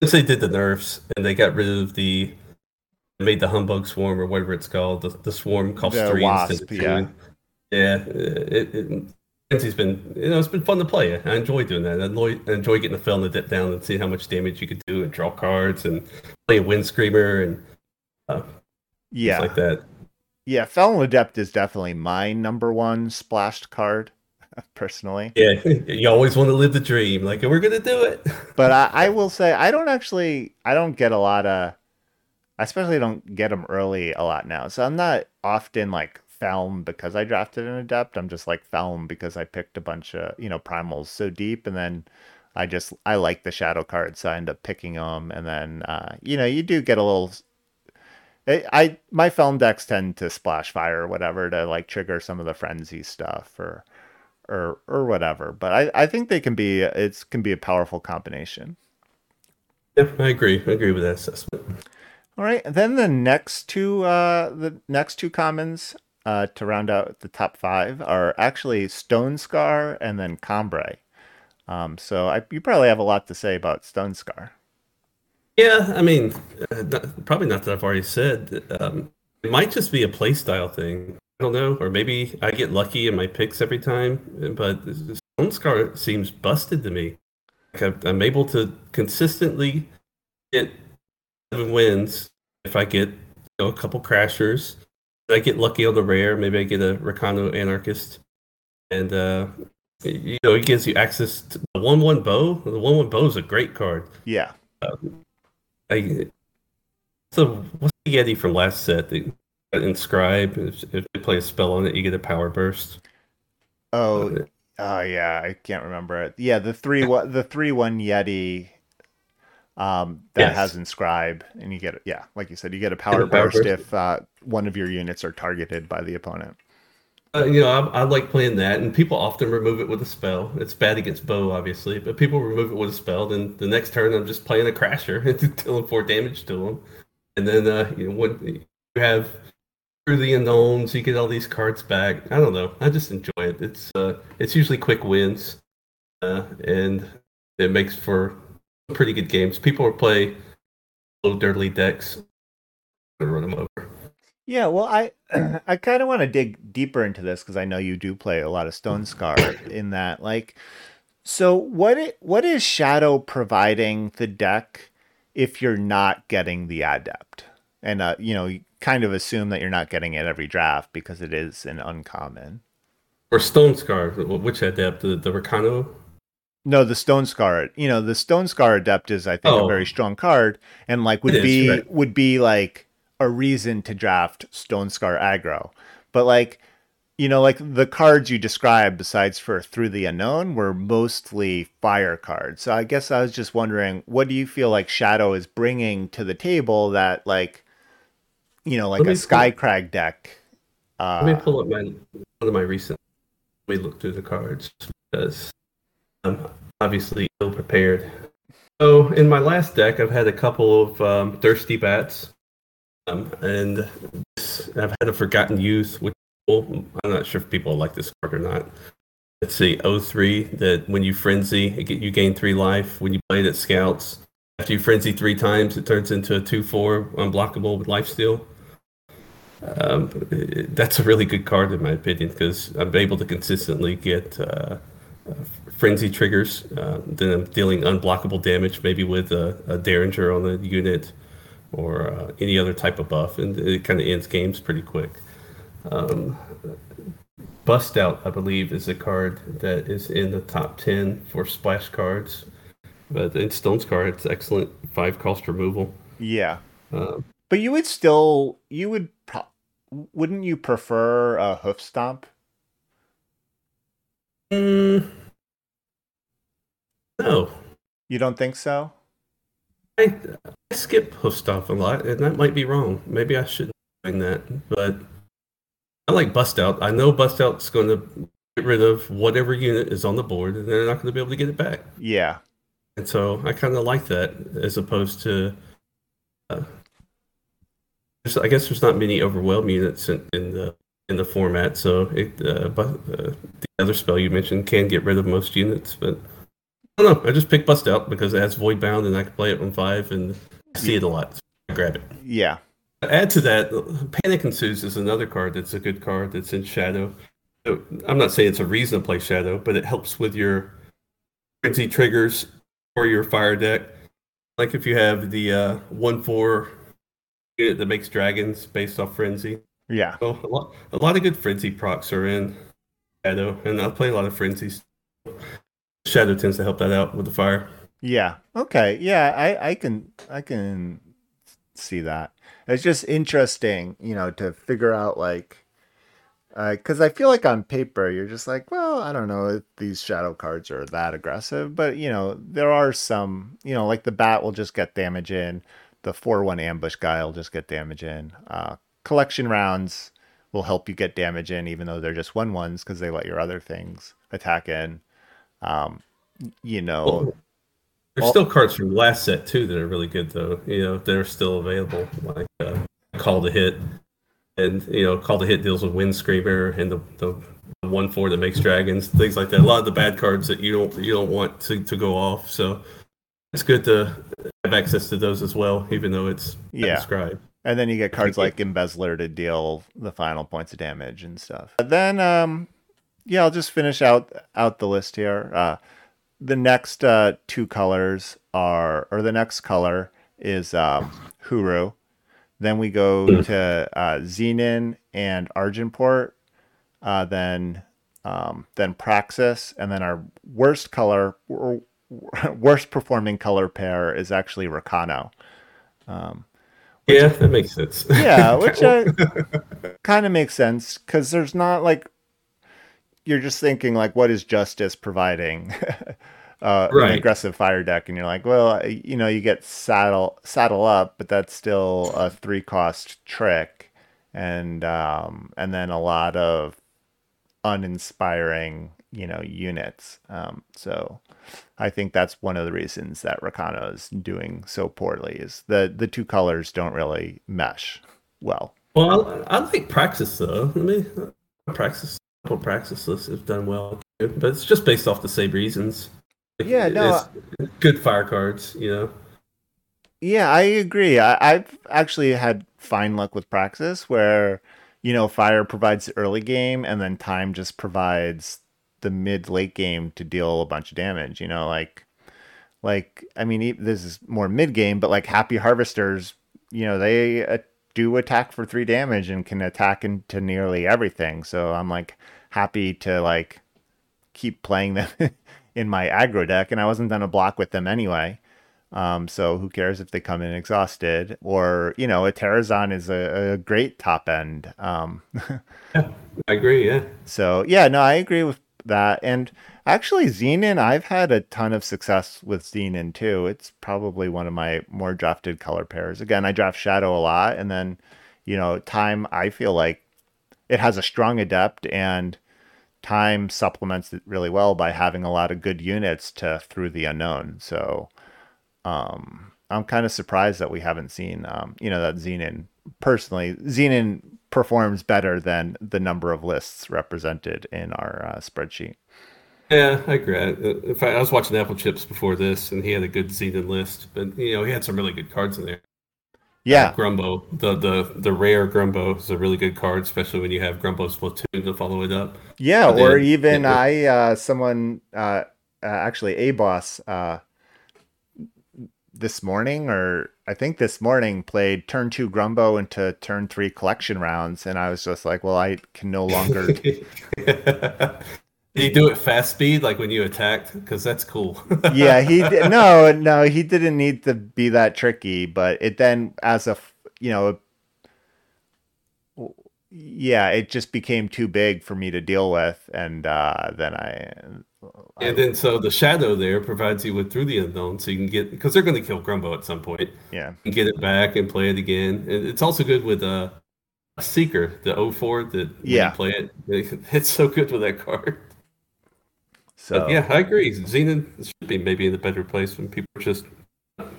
since they did the nerfs and they got rid of the made the humbug swarm or whatever it's called, the, the swarm costs The three wasp, instead of two. yeah. Yeah, it, it, Frenzy's been you know it's been fun to play. I enjoy doing that. I enjoy, I enjoy getting the film to dip down and see how much damage you could do and draw cards and play a wind screamer and uh, Yeah. like that. Yeah, Feln Adept is definitely my number one splashed card, personally. Yeah, you always want to live the dream. Like we're gonna do it. But I, I will say I don't actually I don't get a lot of I especially don't get them early a lot now. So I'm not often like Feln because I drafted an adept. I'm just like Feln because I picked a bunch of you know primals so deep, and then I just I like the shadow cards, so I end up picking them. And then uh, you know you do get a little. I, I my Feln decks tend to splash fire or whatever to like trigger some of the frenzy stuff or or or whatever. But I, I think they can be it's can be a powerful combination. Yeah, I agree. I agree with that assessment. All right, and then the next two uh the next two commons uh to round out the top five are actually Stonescar and then Combrei. Um, so I, you probably have a lot to say about Stonescar. Yeah, I mean, uh, not, probably not that I've already said. Um, it might just be a playstyle thing. I don't know, or maybe I get lucky in my picks every time. But Stonescar seems busted to me. Like I'm, I'm able to consistently get seven wins if I get you know, a couple crashers. I get lucky on the rare. Maybe I get a Rakano Anarchist, and uh, you know, it gives you access to the one-one bow. The one-one bow is a great card. Yeah. I, so what's the Yeti from last set? The inscribe. If, if you play a spell on it, you get a power burst. Oh, oh yeah, I can't remember it. Yeah, the three one the three one Yeti um that Yes. has inscribe and you get yeah, like you said, you get a power, a power burst, burst. if uh one of your units are targeted by the opponent. Uh, you know, I, I like playing that, and people often remove it with a spell. It's bad against bow, obviously, but people remove it with a spell. Then the next turn, I'm just playing a crasher and dealing four damage to them. And then uh, you know, when you have through the unknowns, you get all these cards back. I don't know. I just enjoy it. It's uh, it's usually quick wins, uh, and it makes for pretty good games. People play low dirtly decks, gonna run them over. Yeah, well, I I kind of want to dig deeper into this because I know you do play a lot of Stonescar in that. Like, so what? It, What is Shadow providing the deck if you're not getting the Adept? And uh, you know, kind of assume that you're not getting it every draft because it is an uncommon. Or Stonescar, which adept the the Rakano No, the Stone Scar. You know, the Stonescar Adept is, I think, a Oh. very strong card, and like would It is, be right. would be like a reason to draft Stonescar aggro. But like, you know, like the cards you described, besides for Through the Unknown, were mostly fire cards. So I guess I was just wondering, what do you feel like Shadow is bringing to the table that, like, you know, like a pull- Skycrag deck? Uh, Let me pull up my one of my recent. Let me look through the cards because I'm obviously ill prepared. So in my last deck, I've had a couple of um, thirsty bats, um, and I've had a forgotten youth. Which I'm not sure if people like this card or not. Let's see, 03, that when you frenzy, get, you gain three life. When you play it at scouts, after you frenzy three times, it turns into a 2-4 unblockable with lifesteal. Um, that's a really good card in my opinion because I'm able to consistently get uh, uh, frenzy triggers. Uh, then I'm dealing unblockable damage, maybe with a, a Derringer on the unit or uh, any other type of buff, and it kind of ends games pretty quick. Um, Bust Out, I believe, is a card that is in the top 10 for splash cards. But in Stonescar, it's excellent five cost removal. yeah. Um, But you would still, you would, wouldn't you prefer a Hoof Stomp? mm, no, You don't think so? I, I skip hoof stomp a lot, and that might be wrong. Maybe I shouldn't be doing that, but I like bust out. I know bust out's going to get rid of whatever unit is on the board, and they're not going to be able to get it back. Yeah. And so I kind of like that as opposed to uh, I guess there's not many overwhelm units in, in the in the format, so it, uh, but, uh, the other spell you mentioned can get rid of most units. But I don't know. I just picked Bust Out because it has Void Bound and I can play it on five and see it a lot. So I grab it. Yeah. Add to that, Panic Ensues is another card that's a good card that's in Shadow. I'm not saying it's a reason to play Shadow, but it helps with your frenzy triggers or your fire deck. Like if you have the uh, one four that makes dragons based off frenzy. Yeah. So a lot, a lot of good frenzy procs are in Shadow, and I play a lot of frenzies. Shadow tends to help that out with the fire. Yeah. Okay. Yeah, I I can I can see that. It's just interesting, you know, to figure out like because uh, I feel like on paper you're just like, well, I don't know if these shadow cards are that aggressive, but you know there are some, you know, like the bat will just get damage in, the four one ambush guy will just get damage in. Uh, collection rounds will help you get damage in, even though they're just one ones because they let your other things attack in. Um, you know, well, there's all, still cards from last set too that are really good though. You know, they're still available, like uh, Call to Hit and you know, Call to Hit deals with Windscreamer and the, the one four that makes dragons, things like that. A lot of the bad cards that you don't you don't want to, to go off. So it's good to have access to those as well, even though it's yeah. described. And then you get cards like Embezzler to deal the final points of damage and stuff. Then um yeah, I'll just finish out out the list here. Uh the next uh two colors are or the next color is um Hooru. Then we go mm. to uh, Xenan and Argenport. Uh, then um, then Praxis, and then our worst color, worst performing color pair is actually Rakano. Um, yeah, that makes sense. yeah, which kind of makes sense because there's not like you're just thinking like, what is justice providing? uh, right. an aggressive fire deck, and you're like, well, you know, you get saddle saddle up, but that's still a three cost trick, and um, and then a lot of uninspiring, you know, units. Um, so I think that's one of the reasons that Rakano is doing so poorly is the the two colors don't really mesh well. Well, I, I like Praxis though. I mean, Praxis, Praxis list has done well, but it's just based off the same reasons. Yeah, no, it's good fire cards, you know. Yeah, I agree. I, have actually had fine luck with Praxis where, you know, fire provides the early game and then time just provides the mid late game to deal a bunch of damage. You know, like, like I mean, this is more mid game, but like Happy Harvesters, you know, they uh, do attack for three damage and can attack into nearly everything. So I'm like happy to like keep playing them in my aggro deck, and I wasn't to block with them anyway. Um, so who cares if they come in exhausted? Or you know, a Terrazon is a, a great top end. Um, yeah, I agree. Yeah. So yeah, no, I agree with that. And actually, Xenan, I've had a ton of success with Xenan too. It's probably one of my more drafted color pairs. Again, I draft Shadow a lot, and then you know, time. I feel like it has a strong adept and time supplements it really well by having a lot of good units to through the unknown. So um, I'm kind of surprised that we haven't seen, um, you know, that Xenan personally, Xenan performs better than the number of lists represented in our uh, spreadsheet. Yeah, I agree. In fact, I was watching Apple Chips before this, and he had a good Xenan list, but you know, he had some really good cards in there. Yeah, uh, Grumbo, the the the rare Grumbo is a really good card, especially when you have Grumbo's Platoon to follow it up. Yeah, or even yeah. I uh, someone uh, uh, actually a boss uh, this morning or I think this morning played turn two Grumbo into turn three collection rounds, and I was just like, well, I can no longer. Did he do it fast speed like when you attacked? Because that's cool. yeah, he did. no no he didn't need to be that tricky, but it then as a you know yeah it just became too big for me to deal with, and uh, then I. And then so the shadow there provides you with through the unknown, so you can get because they're going to kill Grumbo at some point. Yeah, and get it back and play it again. And it's also good with uh, a seeker, the O4 that yeah play it. It's so good with that card. So but yeah, I agree. Xenan should be maybe in a better place when people are just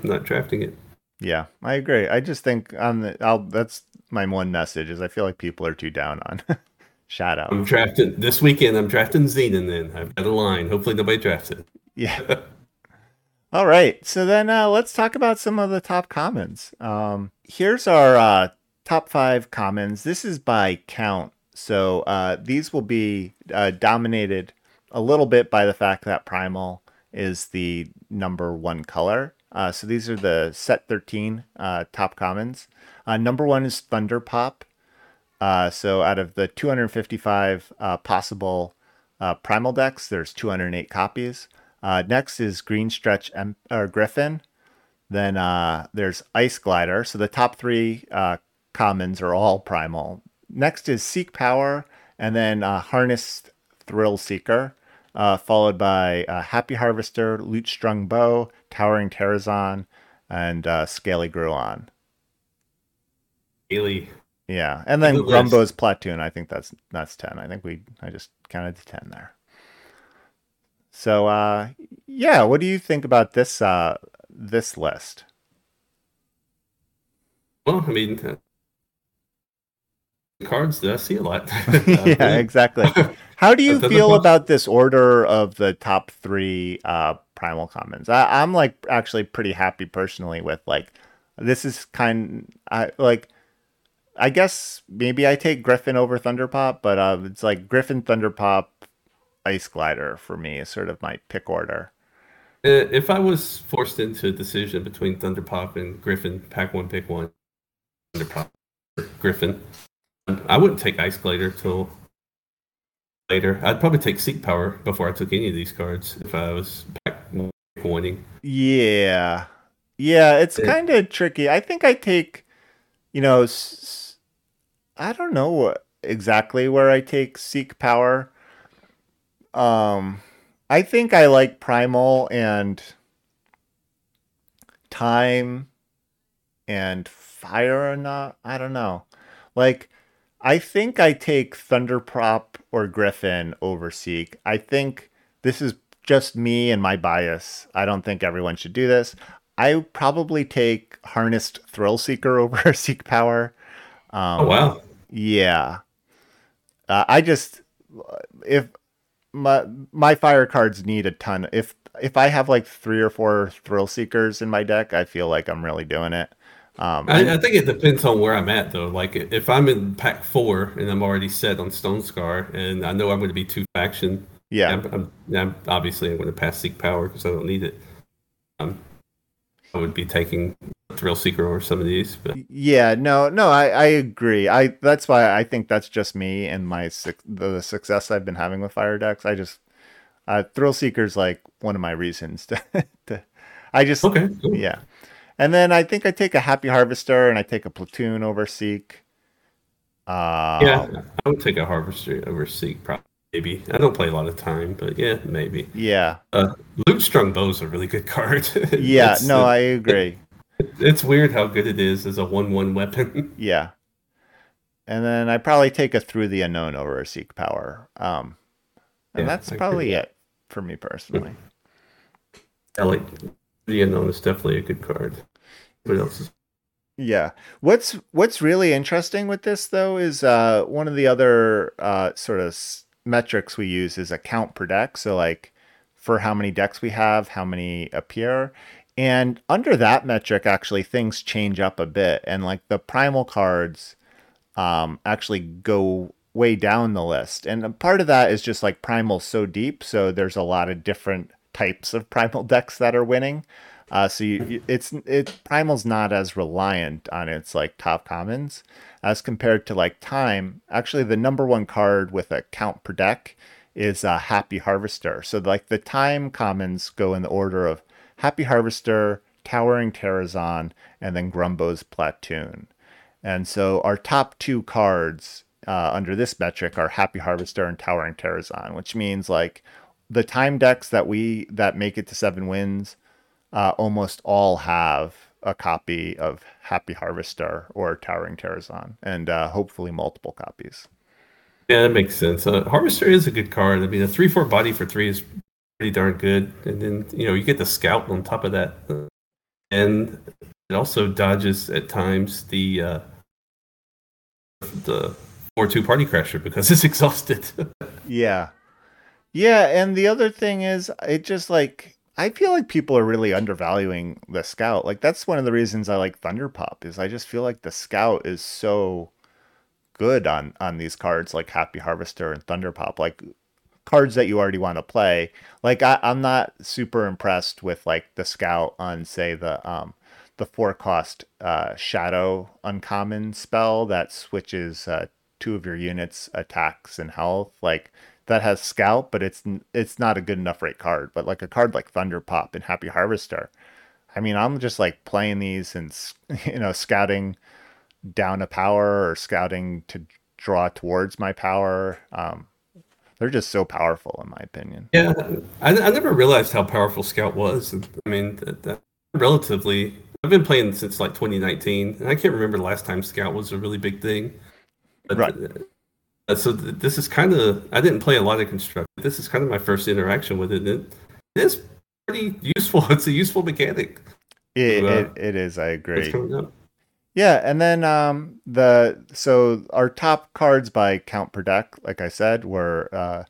not drafting it. Yeah, I agree. I just think on the I'll that's my one message is I feel like people are too down on Shadow. I'm drafting this weekend. I'm drafting Xenan. Then I've got a line. Hopefully nobody drafts it. Yeah. All right. So then uh, let's talk about some of the top commons. Um, here's our uh, top five commons. This is by count. So uh, these will be uh, dominated a little bit by the fact that Primal is the number one color. Uh, so these are the set 13 uh, top commons. number one is Thunder Pop. So out of the 255 possible Primal decks, there's 208 copies. Uh, next is Green Stretch M- or Griffin. Then uh, there's Ice Glider. So the top three uh, commons are all primal. Next is Seek Power, and then uh, Harnessed Thrill Seeker, uh, followed by uh, Happy Harvester, Lute Strung Bow, Towering Terrazon, and Scaly Gruan. Scaly. Yeah, and then Grumbo's Platoon. I think that's that's ten. I think we I just counted to ten there. So uh, yeah, what do you think about this uh, this list? Well, I mean, uh, cards that I see a lot. yeah, exactly. How do you feel about this order of the top three uh, primal commons? I, I, am like actually pretty happy personally with like this is kind I like I guess maybe I take Griffin over Thunderpop, but uh, it's like Griffin Thunderpop Ice Glider for me is sort of my pick order. Uh, if I was forced into a decision between Thunderpop and Griffin, pack one, pick one. Thunderpop, Griffin. I wouldn't take Ice Glider till later. I'd probably take Seek Power before I took any of these cards if I was pack winning. Yeah, yeah, it's yeah. kind of tricky. I think I take, you know, I don't know exactly where I take Seek Power. Um, I think I like Primal and Time and Fire or not. I don't know. Like, I think I take Thunderpop or Griffin over Seek. I think this is just me and my bias. I don't think everyone should do this. I probably take Harnessed Thrill Seeker over Seek Power. Um, oh wow! Yeah, uh, I just if my my fire cards need a ton. If if I have like three or four thrill seekers in my deck, I feel like I'm really doing it. Um, I, I, think it depends on where I'm at though. Like if I'm in pack four and I'm already set on Stonescar, and I know I'm going to be two faction. Yeah, I'm, I'm, I'm obviously I'm going to pass Seek Power because I don't need it. Um, I would be taking Thrill Seeker over some of these. But yeah, no, no, I, I agree. I that's why I think that's just me and my the success I've been having with fire decks. I just uh, Thrill Seeker's like one of my reasons to, to I just okay, cool. yeah. And then I think I take a Happy Harvester and I take a Platoon over Seek. Uh, yeah, I would take a Harvester over Seek probably. Maybe I don't play a lot of time, but yeah, maybe. Yeah. Uh, Lute Strung Bow is a really good card. yeah, no, I agree. It's weird how good it is as a one-one weapon. yeah. And then I probably take a through the unknown over a seek power. Um, and yeah, that's probably it for me personally. I like the unknown is definitely a good card. What else is yeah. What's what's really interesting with this though is uh, one of the other uh, sort of metrics we use is a count per deck. So like for how many decks we have, how many appear. And under that metric, actually, things change up a bit. And like the primal cards um, actually go way down the list. And part of that is just like primal so deep. So there's a lot of different types of primal decks that are winning. Uh, so you, it's it primal's not as reliant on its like top commons as compared to like time. Actually, the number one card with a count per deck is a Happy Harvester. So like the time commons go in the order of Happy Harvester, Towering Terrazon, and then Grumbo's Platoon. And so our top two cards uh, under this metric are Happy Harvester and Towering Terrazon, which means like the time decks that we that make it to seven wins uh, almost all have a copy of Happy Harvester or Towering Terrazon, and uh, hopefully multiple copies. Yeah, that makes sense. Uh, Harvester is a good card. I mean, a three-four body for three is pretty darn good, and then you know you get the scout on top of that, and it also dodges at times the uh, the four two party crasher because it's exhausted. yeah, yeah, and the other thing is, it just like I feel like people are really undervaluing the scout. Like that's one of the reasons I like Thunderpop is I just feel like the scout is so good on on these cards like Happy Harvester and Thunderpop. Like cards that you already want to play. Like I, I'm not super impressed with like the scout on say the um the four cost uh, shadow uncommon spell that switches uh, two of your units attacks and health. Like that has scout, but it's it's not a good enough rate card. But like a card like Thunder Pop and Happy Harvester, I mean, I'm just like playing these and you know scouting down a power or scouting to draw towards my power. Um, they're just so powerful, in my opinion. Yeah, I, I never realized how powerful Scout was. I mean, that, that relatively. I've been playing since like 2019, and I can't remember the last time Scout was a really big thing. But, right. Uh, so this is kind of I didn't play a lot of construct. This is kind of my first interaction with it. it is pretty useful. It's a useful mechanic. It, uh, it, it is. I agree. Yeah, and then um, the so our top cards by count per deck, like I said, were uh,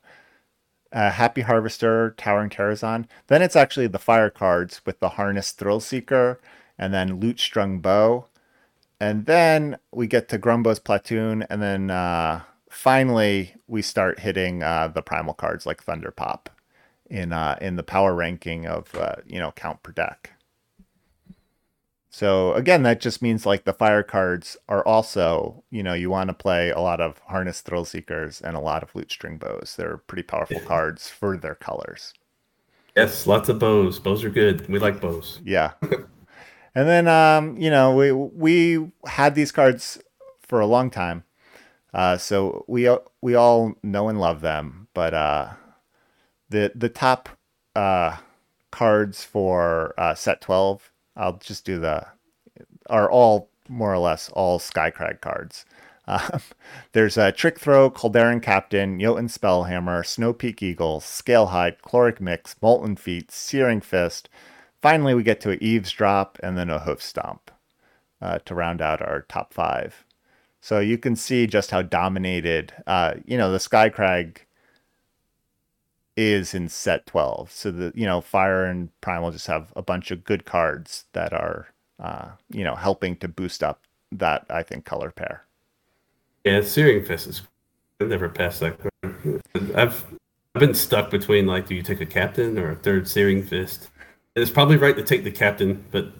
uh, Happy Harvester, Towering Terrazon. Then it's actually the fire cards with the Harness Thrill Seeker, and then Lute Strung Bow, and then we get to Grumbo's Platoon, and then uh, finally we start hitting uh, the primal cards like Thunder Pop in uh, in the power ranking of uh, you know count per deck. So again, that just means like the fire cards are also, you know, you want to play a lot of harness thrill seekers and a lot of lute string bows. They're pretty powerful cards for their colors. Yes, lots of bows. Bows are good. We like bows. Yeah. and then um, you know, we we had these cards for a long time. Uh, so we we all know and love them, but uh, the the top uh, cards for uh, set twelve, I'll just do the are all more or less all Skycrag cards. Um, there's a Trick Throw, Calderon Captain, Jotun Spellhammer, Snow Peak Eagle, Scalehide, Chloric Mix, Molten Feet, Searing Fist. Finally, we get to a Eavesdrop and then a Hoof Stomp uh, to round out our top five. So you can see just how dominated, uh, you know, the Skycrag is in set 12. So the, you know, Fire and Primal just have a bunch of good cards that are, uh, you know, helping to boost up that, I think, color pair. Yeah, Searing Fist is, I've never passed that card. I've, I've been stuck between, like, do you take a captain or a third Searing Fist? It's probably right to take the captain, but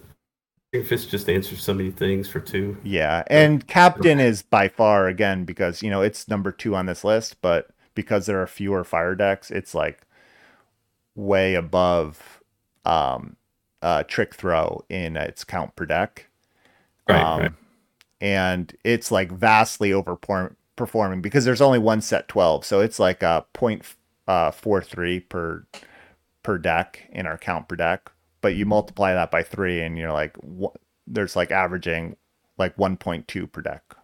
Fist just answers so many things for two. Yeah, and Captain is by far again because you know it's number two on this list, but because there are fewer fire decks, it's like way above um, uh, Trick Throw in its count per deck. Right, um, right. And it's like vastly overperforming because there's only one set twelve, so it's like a point uh, four three per per deck in our count per deck but you multiply that by three and you're like there's like averaging like 1.2 per deck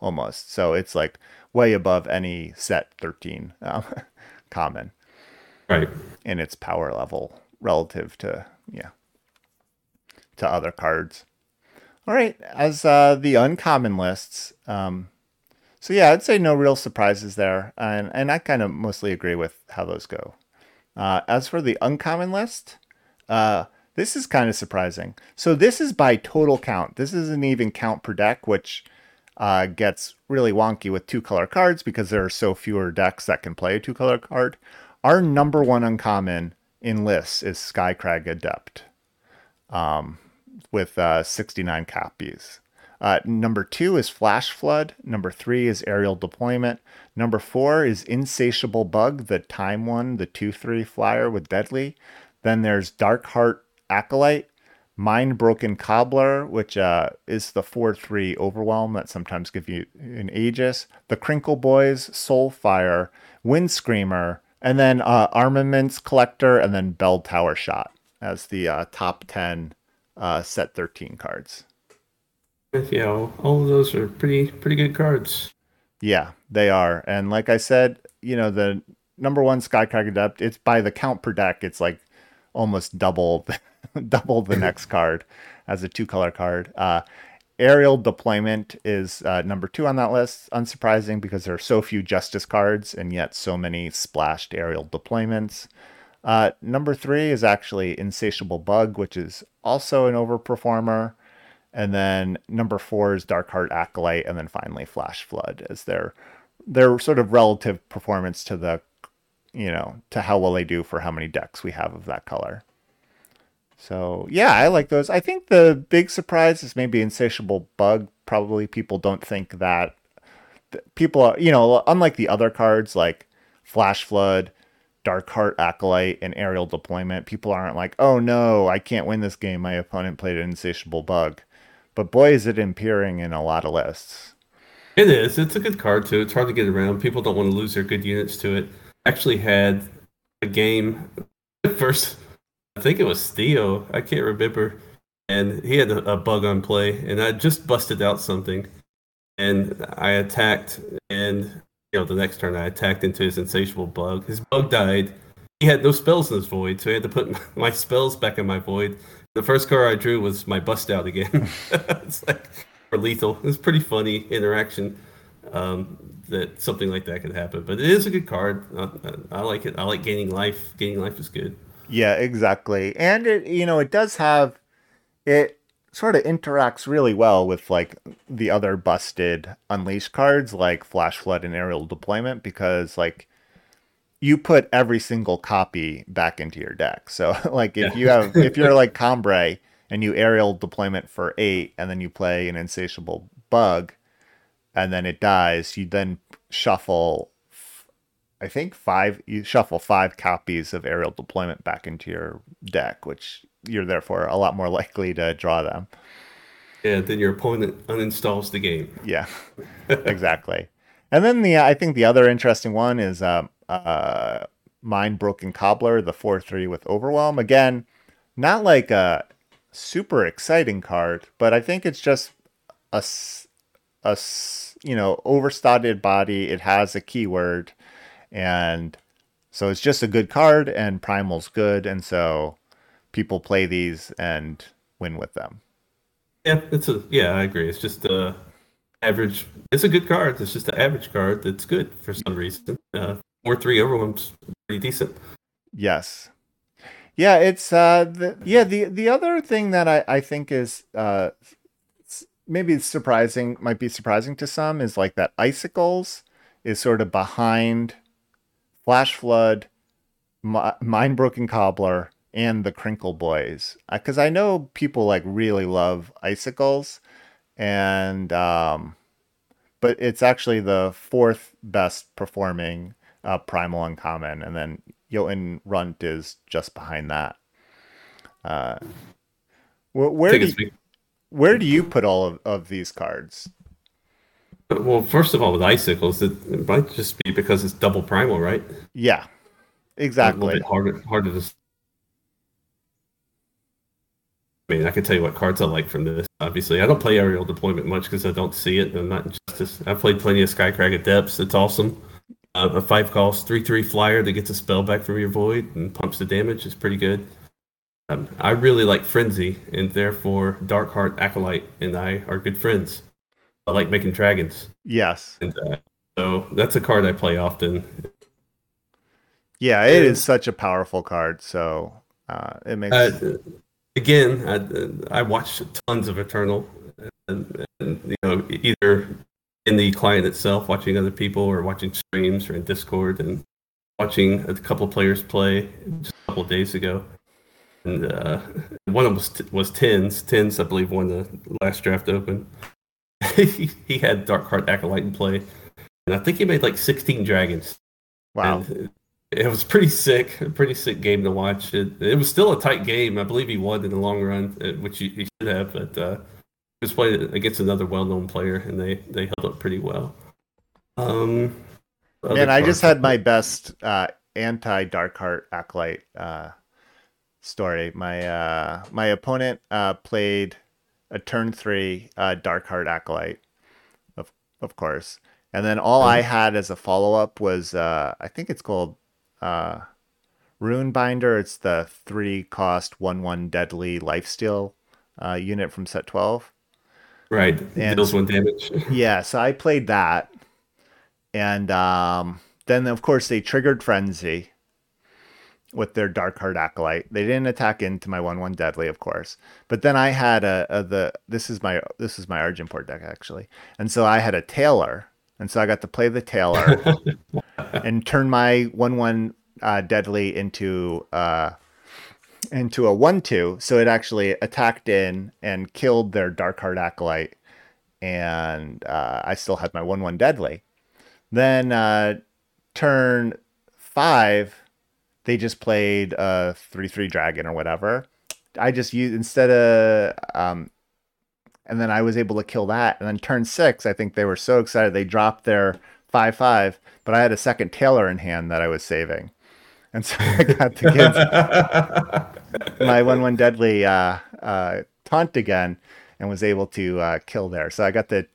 almost. So it's like way above any set 13 um, common. Right. In its power level relative to yeah to other cards. All right. As uh, the uncommon lists um, so yeah i'd say no real surprises there. And and i kind of mostly agree with how those go. Uh, as for the uncommon list uh, this is kind of surprising. So this is by total count. This isn't even count per deck, which uh, gets really wonky with two color cards because there are so fewer decks that can play a two color card. Our number one uncommon in lists is Skycrag Adept um, with uh, 69 copies. Uh, number two is Flash Flood. Number three is Aerial Deployment. Number four is Insatiable Bug, the time one, the 2 3 flyer with Deadly. Then there's Dark Heart Acolyte, Mind Broken Cobbler, which uh, is the 4 3 overwhelm that sometimes give you an Aegis, the Crinkle Boys, Soulfire, Wind Screamer, and then uh, Armaments Collector, and then Bell Tower Shot as the uh, top 10 uh, set 13 cards. Yeah, all of those are pretty pretty good cards. Yeah, they are. And like I said, you know, the number one Skycrag Adept, it's by the count per deck, it's like almost double double the next card as a two color card. Uh, aerial deployment is uh, number two on that list. Unsurprising because there are so few justice cards and yet so many splashed aerial deployments. Uh, number three is actually Insatiable Bug, which is also an overperformer. And then number four is Darkheart Acolyte, and then finally Flash Flood as their their sort of relative performance to the you know to how well they do for how many decks we have of that color. So yeah, I like those. I think the big surprise is maybe Insatiable Bug. Probably people don't think that people are you know unlike the other cards like Flash Flood Dark Heart Acolyte and Aerial Deployment, people aren't like, oh no, I can't win this game. My opponent played an insatiable bug. But boy, is it appearing in a lot of lists. It is. It's a good card too. It's hard to get around. People don't want to lose their good units to it. Actually, had a game first. I think it was Theo. I can't remember, and he had a, bug on play, and I just busted out something, and I attacked, and you know, the next turn I attacked into his insatiable bug. His bug died. He had no spells in his void, so I had to put my spells back in my void. The first card I drew was my bust out again. it's like for lethal. It's pretty funny interaction um, that something like that could happen. But it is a good card. I, I like it. I like gaining life. Gaining life is good. Yeah, exactly. And it, you know, it does have it sort of interacts really well with like the other busted unleash cards like flash flood and aerial deployment because like you put every single copy back into your deck so like if yeah. you have if you're like Combrei and you aerial deployment for eight and then you play an insatiable bug and then it dies you then shuffle I think five you shuffle five copies of aerial deployment back into your deck, which you're therefore a lot more likely to draw them. Yeah, then your opponent uninstalls the game. Yeah, exactly. and then the I think the other interesting one is uh, uh, Mind Broken Cobbler, the four three with Overwhelm. Again, not like a super exciting card, but I think it's just a a you know overstated body. It has a keyword and so it's just a good card, and Primal's good, and so people play these and win with them. Yeah, it's a yeah, I agree. It's just a average. It's a good card. It's just an average card that's good for some reason. Uh, four three overwhelms pretty decent. Yes. Yeah, it's uh the yeah the the other thing that I I think is uh maybe surprising might be surprising to some is like that icicles is sort of behind Flash Flood, Mind Broken Cobbler, and the Crinkle Boys. Because I know people like really love icicles, and um, but it's actually the fourth best performing uh, Primal Uncommon, and then Jotun Runt is just behind that. Uh, where, where do you, where do you put all of, of these cards? Well, first of all, with icicles, it, it might just be because it's double primal, right? Yeah, exactly. A little bit harder, harder to. I mean, I can tell you what cards I like from this. Obviously, I don't play aerial deployment much because I don't see it. I'm not justice. I've played plenty of Skycrag Adepts. It's awesome. Uh, a five cost three three flyer that gets a spell back from your void and pumps the damage is pretty good. Um, I really like Frenzy, and therefore Darkheart Acolyte and I are good friends. I like making dragons. Yes. And, uh, so that's a card I play often. Yeah, it and, is such a powerful card. So uh, it makes. Uh, again, I, I watch tons of Eternal, and, and, you know, either in the client itself, watching other people, or watching streams, or in Discord, and watching a couple of players play just a couple of days ago. And uh, one of them was, was Tens. Tens, I believe, won the last draft open. he, had Darkheart Acolyte in play, and I think he made like 16 dragons. Wow. And it was pretty sick, pretty sick game to watch. It, it was still a tight game. I believe he won in the long run, uh, which he, he should have, but uh, he was playing against another well-known player, and they they held up pretty well. Um, Man, I just had my best uh, anti Darkheart Acolyte uh, story. My uh, my opponent uh, played a turn three uh, Darkheart Acolyte, of of course. And then all I had as a follow up was uh, I think it's called uh, Rune Binder. It's the three cost one one deadly lifesteal uh, unit from set twelve. Right. And- Deals one damage. Yeah, so I played that, and um, then of course they triggered frenzy with their dark heart acolyte. They didn't attack into my one one deadly, of course, but then I had a, a the this is my this is my Argenport deck actually, and so I had a Tailor, and so I got to play the Tailor and turn my one one uh, deadly into uh, into a one two, so it actually attacked in and killed their dark heart acolyte and uh, I still had my one one deadly. Then uh, turn five, they just played a three three dragon or whatever. I just used instead of um, and then I was able to kill that. And then turn six, I think they were so excited they dropped their five five, but I had a second Tailor in hand that I was saving, and so I got the give my one one deadly uh, uh, taunt again and was able to uh, kill there. So I got the,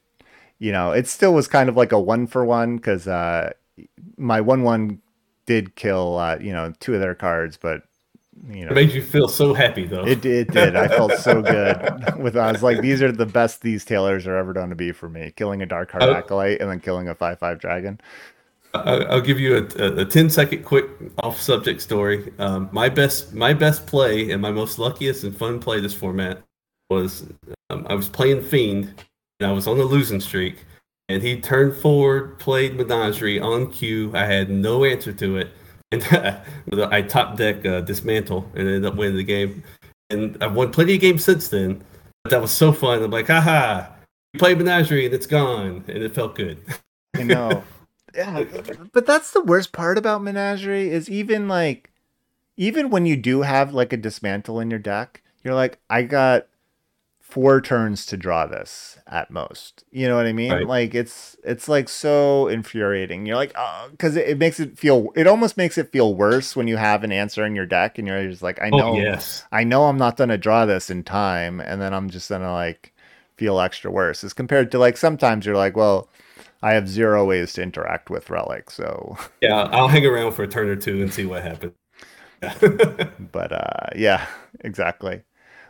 you know, it still was kind of like a one for one because uh, my one one did kill, uh, you know, two of their cards, but you It know, made you feel so happy though. it it did. I felt so good with. I was like, these are the best these tailors are ever going to be for me. Killing a dark heart acolyte and then killing a five five dragon. I- I'll give you a, a, a 10 second quick off subject story. Um, my best my best play and my most luckiest and fun play this format was um, I was playing Fiend and I was on a losing streak and he turned forward, played Menagerie on cue. I had no answer to it. And I top deck uh, Dismantle and ended up winning the game. And I've won plenty of games since then. But that was so fun. I'm like, haha, you played Menagerie and it's gone. And it felt good. I know. yeah, but that's the worst part about Menagerie is even like, even when you do have like a dismantle in your deck, you're like, I got four turns to draw this at most. You know what I mean? Right. Like it's it's like so infuriating. You're like, oh, because it, it makes it feel. It almost makes it feel worse when you have an answer in your deck and you're just like, I know, Oh, yes. I know I'm not gonna draw this in time, and then I'm just gonna like feel extra worse. As compared to like sometimes you're like, well, I have zero ways to interact with Relic, so Yeah, I'll hang around for a turn or two and see what happens. but uh yeah, exactly.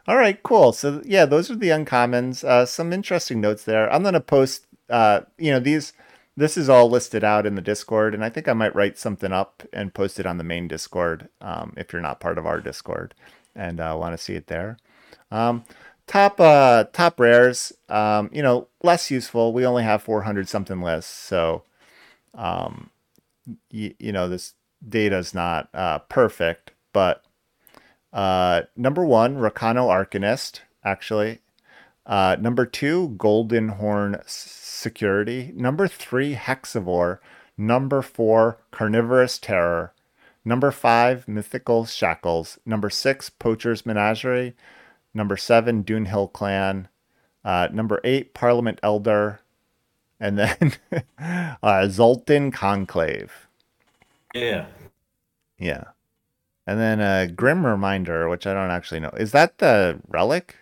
All right, cool. So yeah, those are the uncommons. Uh some interesting notes there. I'm gonna post uh you know these this is all listed out in the Discord, and I think I might write something up and post it on the main Discord um, if you're not part of our Discord and uh, want to see it there. Um, top uh, top rares, um, you know, less useful. We only have 400 something lists, so um, y- you know this data is not uh, perfect. But uh, number one, Rakano Arcanist, actually. Uh, number two, Golden Horn Security. Number three, Hexivore. Number four, Carnivorous Terror. Number five, Mythical Shackles. Number six, Poacher's Menagerie. Number seven, Dune Hill Clan. Uh, number eight, Parliament Elder. And then uh, Zoltan Conclave. Yeah. Yeah. And then a Grim Reminder, which I don't actually know. Is that the relic?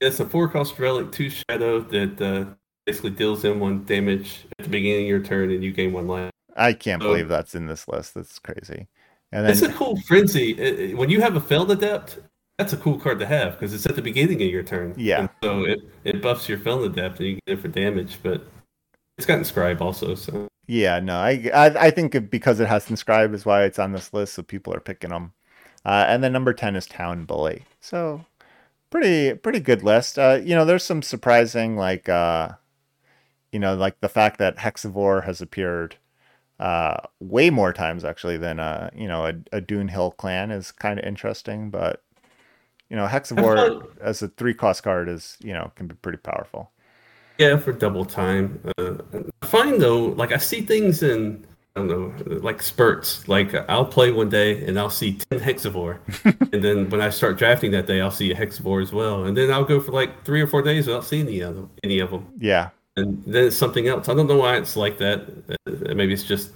It's a four cost relic, two shadow that uh, basically deals in one damage at the beginning of your turn and you gain one life. I can't Oh. believe that's in this list. That's crazy. And It's a cool frenzy. It- it- when you have a Feln Adept, that's a cool card to have because it's at the beginning of your turn. Yeah. And so it, it buffs your Feln Adept and you get it for damage, but it's got inscribe also. So yeah, no, I, I I think because it has inscribe is why it's on this list, so people are picking them. Uh, and then number ten is Town Bully. So pretty pretty good list. Uh, you know, there's some surprising like uh, you know, like the fact that Hexavore has appeared uh way more times actually than uh you know a, a Dune Hill clan is kind of interesting, but you know Hexavore as a three cost card is you know can be pretty powerful. Yeah, for double time. Uh, I find though, like I see things in I don't know, like spurts. Like I'll play one day and I'll see ten hexavore, and then when I start drafting that day, I'll see a hexavore as well, and then I'll go for like three or four days without seeing any of them. Any of them. Yeah, and then it's something else. I don't know why it's like that. Uh, Maybe it's just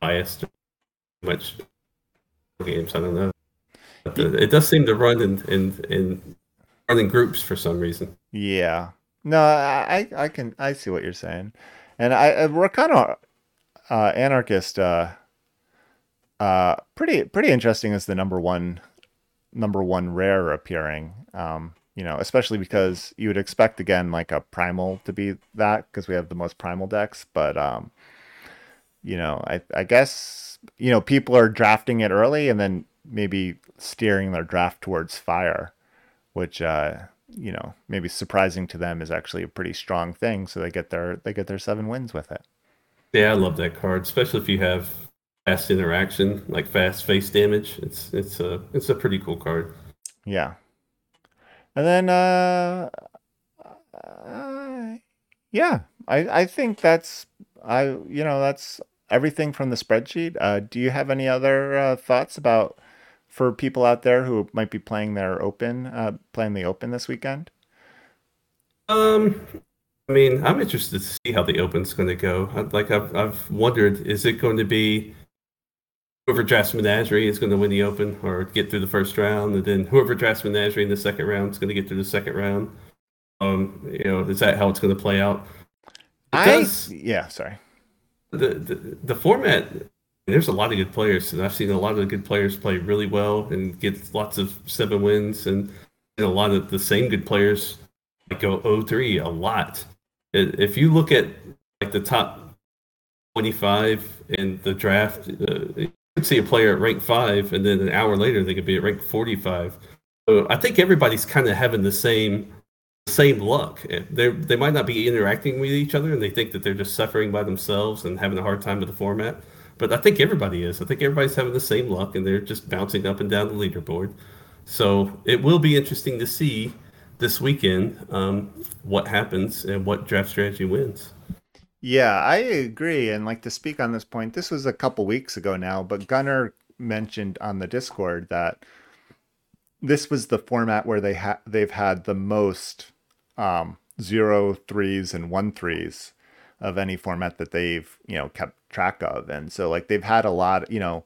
biased. Much games. I don't know. But uh, it does seem to run in in in run in groups for some reason. Yeah. No, I I can I see what you're saying, and I uh, we're kind of uh, anarchist. Uh, uh, pretty pretty interesting as the number one number one rare appearing. Um, you know, especially because you would expect again like a primal to be that because we have the most primal decks, but um, you know, I I guess you know people are drafting it early and then maybe steering their draft towards fire, which uh, you know maybe surprising to them is actually a pretty strong thing. So they get their they get their seven wins with it. Yeah, I love that card, especially if you have fast interaction, like fast face damage. It's it's a it's a pretty cool card. Yeah. And then uh, uh yeah, I I think that's I you know that's everything from the spreadsheet. Uh, do you have any other uh, thoughts about for people out there who might be playing their open uh, playing the open this weekend? Um I mean, I'm interested to see how the Open's going to go. Like I've I've wondered, is it going to be whoever drafts Menagerie is going to win the Open or get through the first round, and then whoever drafts Menagerie in the second round is going to get through the second round? Um, you know, is that how it's going to play out? I yeah, sorry. The, the the format. There's a lot of good players, and I've seen a lot of the good players play really well and get lots of seven wins, and, and a lot of the same good players go 0-3 a lot. If you look at like the top 25 in the draft, uh, you could see a player at rank five, and then an hour later they could be at rank 45. So I think everybody's kind of having the same same luck. They they might not be interacting with each other, and they think that they're just suffering by themselves and having a hard time with the format. But I think everybody is. I think everybody's having the same luck, and they're just bouncing up and down the leaderboard. So it will be interesting to see this weekend um, what happens and what draft strategy wins. Yeah, I agree. And like to speak on this point, this was a couple weeks ago now, but Gunnar mentioned on the Discord that this was the format where they ha- they've had the most um, zero threes and one threes of any format that they've you know kept track of, and so like they've had a lot, you know,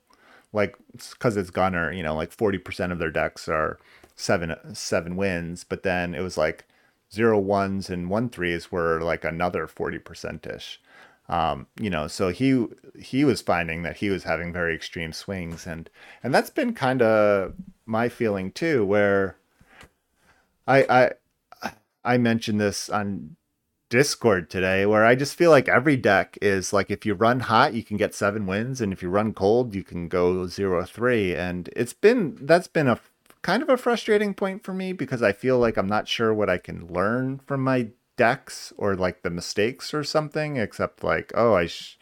like because it's Gunnar, you know, like forty percent of their decks are seven seven wins, but then it was like zero ones and one threes were like another forty percent ish. Um, you know, so he he was finding that he was having very extreme swings, and and that's been kind of my feeling too, where I I I mentioned this on Discord today, where I just feel like every deck is like if you run hot, you can get seven wins, and if you run cold, you can go zero three, and it's been that's been a kind of a frustrating point for me because I feel like I'm not sure what I can learn from my decks or like the mistakes or something, except like, oh, I sh-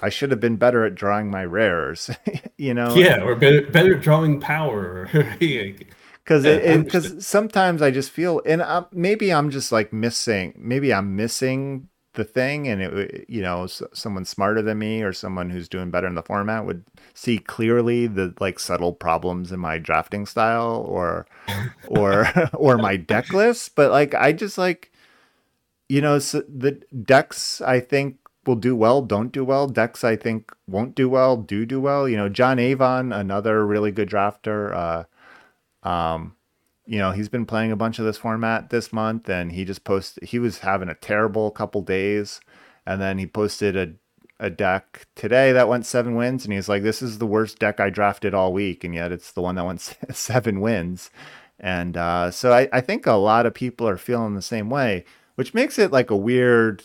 I should have been better at drawing my rares, you know? Yeah, or better better drawing power. Because yeah, because sometimes I just feel, and uh, maybe I'm just like missing, maybe I'm missing the thing and it you know someone smarter than me or someone who's doing better in the format would see clearly the like subtle problems in my drafting style or or or my deck list. But like i just like you know so the decks i think will do well don't do well. Decks i think won't do well do do well. You know john avon another really good drafter uh um you know, he's been playing a bunch of this format this month and he just posted he was having a terrible couple days and then he posted a a deck today that went seven wins and he's like this is the worst deck i drafted all week and yet it's the one that went seven wins. And uh, so I, I think a lot of people are feeling the same way which makes it like a weird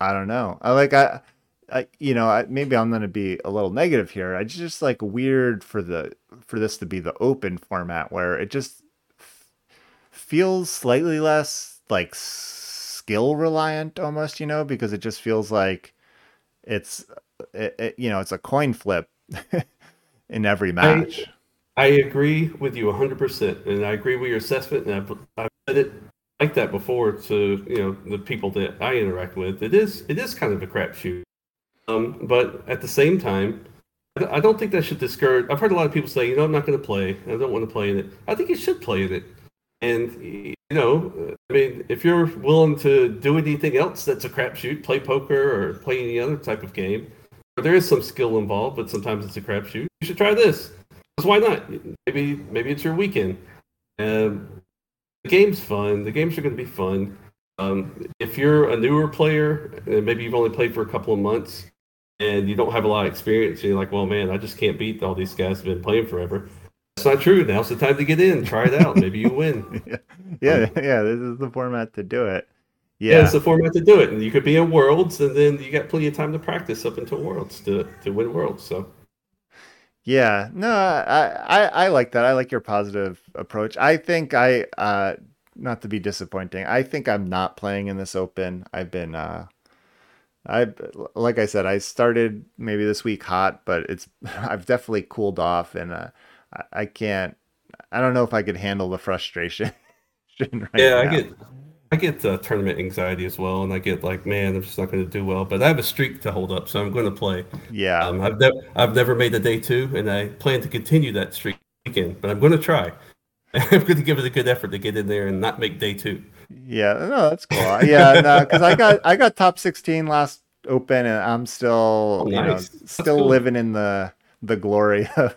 i don't know. I like i I, you know, I, maybe I'm going to be a little negative here. I just like weird for the for this to be the open format where it just f- feels slightly less like skill reliant almost, you know, because it just feels like it's uh, it, it, you know, it's a coin flip in every match. I, I agree with you 100% and I agree with your assessment and I've, I've said it like that before to, you know, the people that I interact with. It is it is kind of a crapshoot um, but at the same time, I don't think that should discourage. I've heard a lot of people say, you know, I'm not going to play. I don't want to play in it. I think you should play in it. And you know, I mean, if you're willing to do anything else that's a crapshoot, play poker or play any other type of game, there is some skill involved, but sometimes it's a crapshoot. You should try this. Because why not? Maybe maybe it's your weekend. Um, the game's fun. The games are going to be fun. Um, if you're a newer player, and maybe you've only played for a couple of months, and you don't have a lot of experience, you're like, well, man, I just can't beat all these guys who've been playing forever. It's not true. Now's the time to get in. Try it out. Maybe you win. yeah, yeah, yeah. This is the format to do it. Yeah. yeah, it's the format to do it. And you could be in Worlds, and then you got plenty of time to practice up until Worlds to to win Worlds. So. Yeah, no, I, I I like that. I like your positive approach. I think I uh not to be disappointing. I think I'm not playing in this open. I've been uh I like I said, I started maybe this week hot, but it's I've definitely cooled off, and uh, I, I can't. I don't know if I could handle the frustration. right yeah, now. I get I get uh, tournament anxiety as well, and I get like, man, I'm just not going to do well. But I have a streak to hold up, so I'm going to play. Yeah, um, I've never I've never made a day two, and I plan to continue that streak weekend. But I'm going to try. I'm going to give it a good effort to get in there and not make day two. Yeah, no, that's cool. Yeah, no, because I got I got top 16 last open, and I'm still oh, nice. you know still cool. living in the the glory of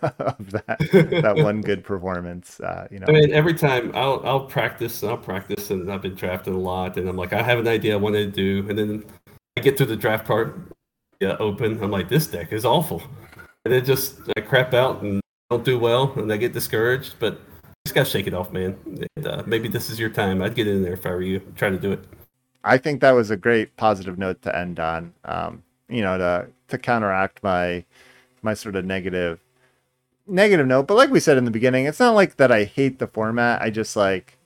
that that one good performance. Uh, you know, I mean, every time I'll I'll practice, I'll practice, and I've been drafted a lot, and I'm like, I have an idea I want to do, and then I get to the draft part, yeah, open. I'm like, this deck is awful, and it just I crap out and don't do well, and I get discouraged, but just gotta shake it off, man. And, uh, maybe this is your time. I'd get in there if I were you. Try to do it. I think that was a great positive note to end on. Um, you know, to to counteract my my sort of negative negative note. But like we said in the beginning, it's not like that I hate the format. I just like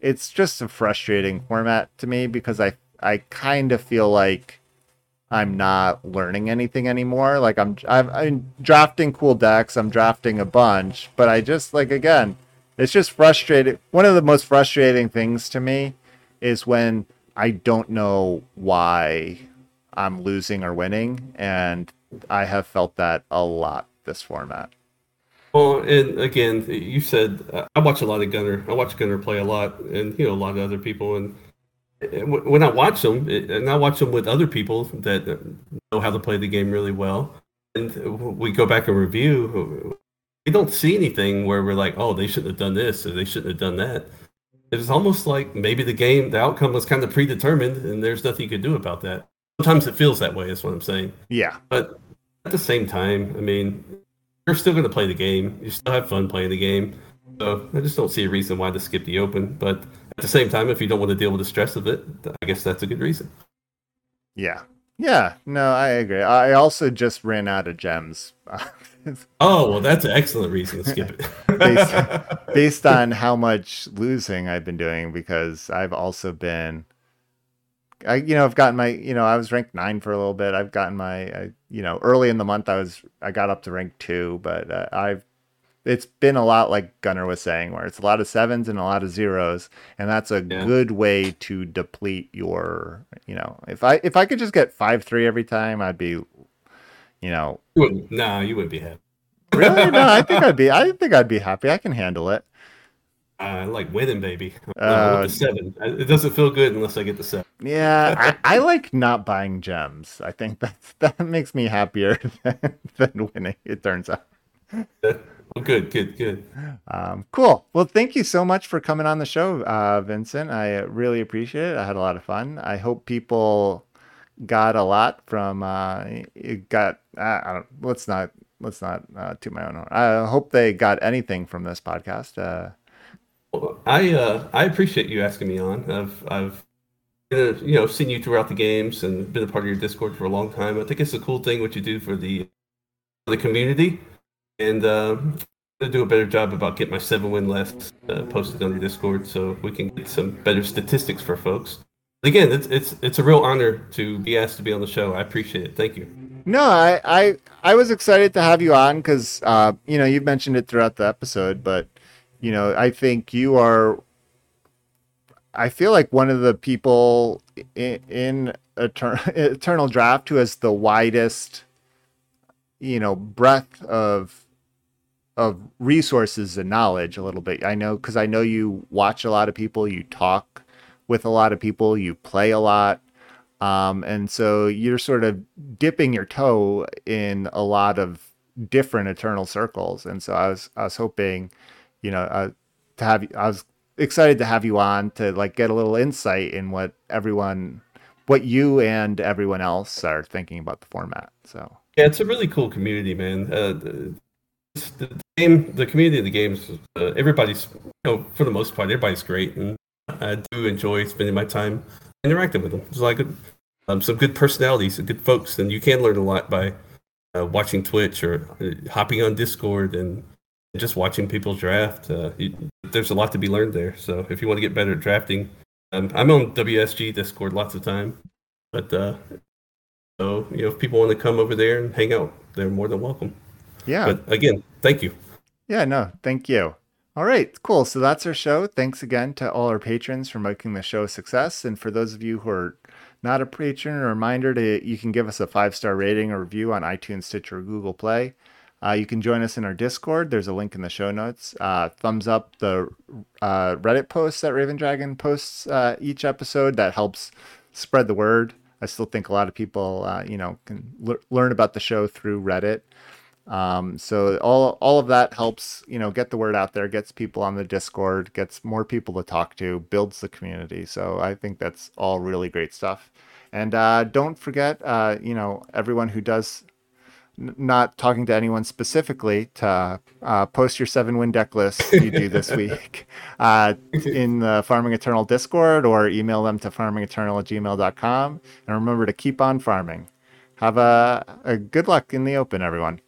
it's just a frustrating format to me because I I kind of feel like I'm not learning anything anymore. Like I'm, I'm I'm drafting cool decks. I'm drafting a bunch, but I just like again it's just frustrating. One of the most frustrating things to me is when I don't know why I'm losing or winning, and I have felt that a lot this format. Well, and again, you said uh, I watch a lot of Gunnar. I watch Gunnar play a lot, and you know a lot of other people. And when I watch them, and I watch them with other people that know how to play the game really well, and we go back and review we don't see anything where we're like, oh, they shouldn't have done this or they shouldn't have done that. It's almost like maybe the game, the outcome was kind of predetermined, and there's nothing you could do about that. Sometimes it feels that way. Is what I'm saying. Yeah. But at the same time, I mean, you're still going to play the game. You still have fun playing the game. So I just don't see a reason why to skip the open. But at the same time, if you don't want to deal with the stress of it, I guess that's a good reason. Yeah. Yeah. No, I agree. I also just ran out of gems. oh well, that's an excellent reason to skip it. based, based on how much losing I've been doing, because I've also been, I you know I've gotten my you know I was ranked nine for a little bit. I've gotten my I, you know early in the month I was I got up to rank two, but uh, I've it's been a lot like Gunnar was saying, where it's a lot of sevens and a lot of zeros, and that's a yeah. good way to deplete your. You know, if I if I could just get five three every time, I'd be you know. You no, you wouldn't be happy. really? No, I think I'd be. I think I'd be happy. I can handle it. I like winning, baby. Uh, the seven. It doesn't feel good unless I get the seven. Yeah, I, I, like not buying gems. I think that's that makes me happier than, than winning. It turns out. Well, good, good, good. Um, cool. Well, thank you so much for coming on the show, uh, Vincent. I really appreciate it. I had a lot of fun. I hope people got a lot from uh got I don't let's not let's not uh, to my own horn. I hope they got anything from this podcast. Uh I uh I appreciate you asking me on. I've I've you know seen you throughout the games and been a part of your Discord for a long time. I think it's a cool thing what you do for the for the community and uh to do a better job about getting my seven win left uh, posted on your Discord so we can get some better statistics for folks again, it's it's it's a real honor to be asked to be on the show. I appreciate it. Thank you. No, I I, I was excited to have you on because uh, you know you've mentioned it throughout the episode, but you know I think you are. I feel like one of the people in, in Eternal, Eternal Draft who has the widest, you know, breadth of of resources and knowledge a little bit. I know because I know you watch a lot of people, you talk with a lot of people, you play a lot. Um, and so you're sort of dipping your toe in a lot of different eternal circles. And so I was, I was hoping, you know, uh, to have, I was excited to have you on to like get a little insight in what everyone, what you and everyone else are thinking about the format. So yeah, it's a really cool community, man. Uh, the, the game, the community of the games, uh, everybody's, you know, for the most part, everybody's great, and I do enjoy spending my time interacting with them. There's like um, some good personalities, and good folks, and you can learn a lot by uh, watching Twitch or uh, hopping on Discord and just watching people draft. Uh, you, there's a lot to be learned there. So if you want to get better at drafting, um, I'm on WSG Discord lots of time, but uh, so you know if people want to come over there and hang out, they're more than welcome. Yeah. But again, thank you. Yeah. No. Thank you. All right, cool. So that's our show. Thanks again to all our patrons for making the show a success. And for those of you who are not a patron, a reminder to you can give us a five star rating or review on iTunes, Stitcher, or Google Play. Uh, you can join us in our Discord. There's a link in the show notes. Uh, thumbs up the uh, Reddit posts that Raven Dragon posts uh, each episode. That helps spread the word. I still think a lot of people, uh, you know, can l- learn about the show through Reddit. Um, so all all of that helps, you know, get the word out there, gets people on the Discord, gets more people to talk to, builds the community. So I think that's all really great stuff. And uh, don't forget, uh, you know, everyone who does n- not talking to anyone specifically to uh, post your seven win deck list you do this week uh, in the Farming Eternal Discord or email them to farmingeternal at gmail.com. And remember to keep on farming. Have a, a good luck in the open, everyone.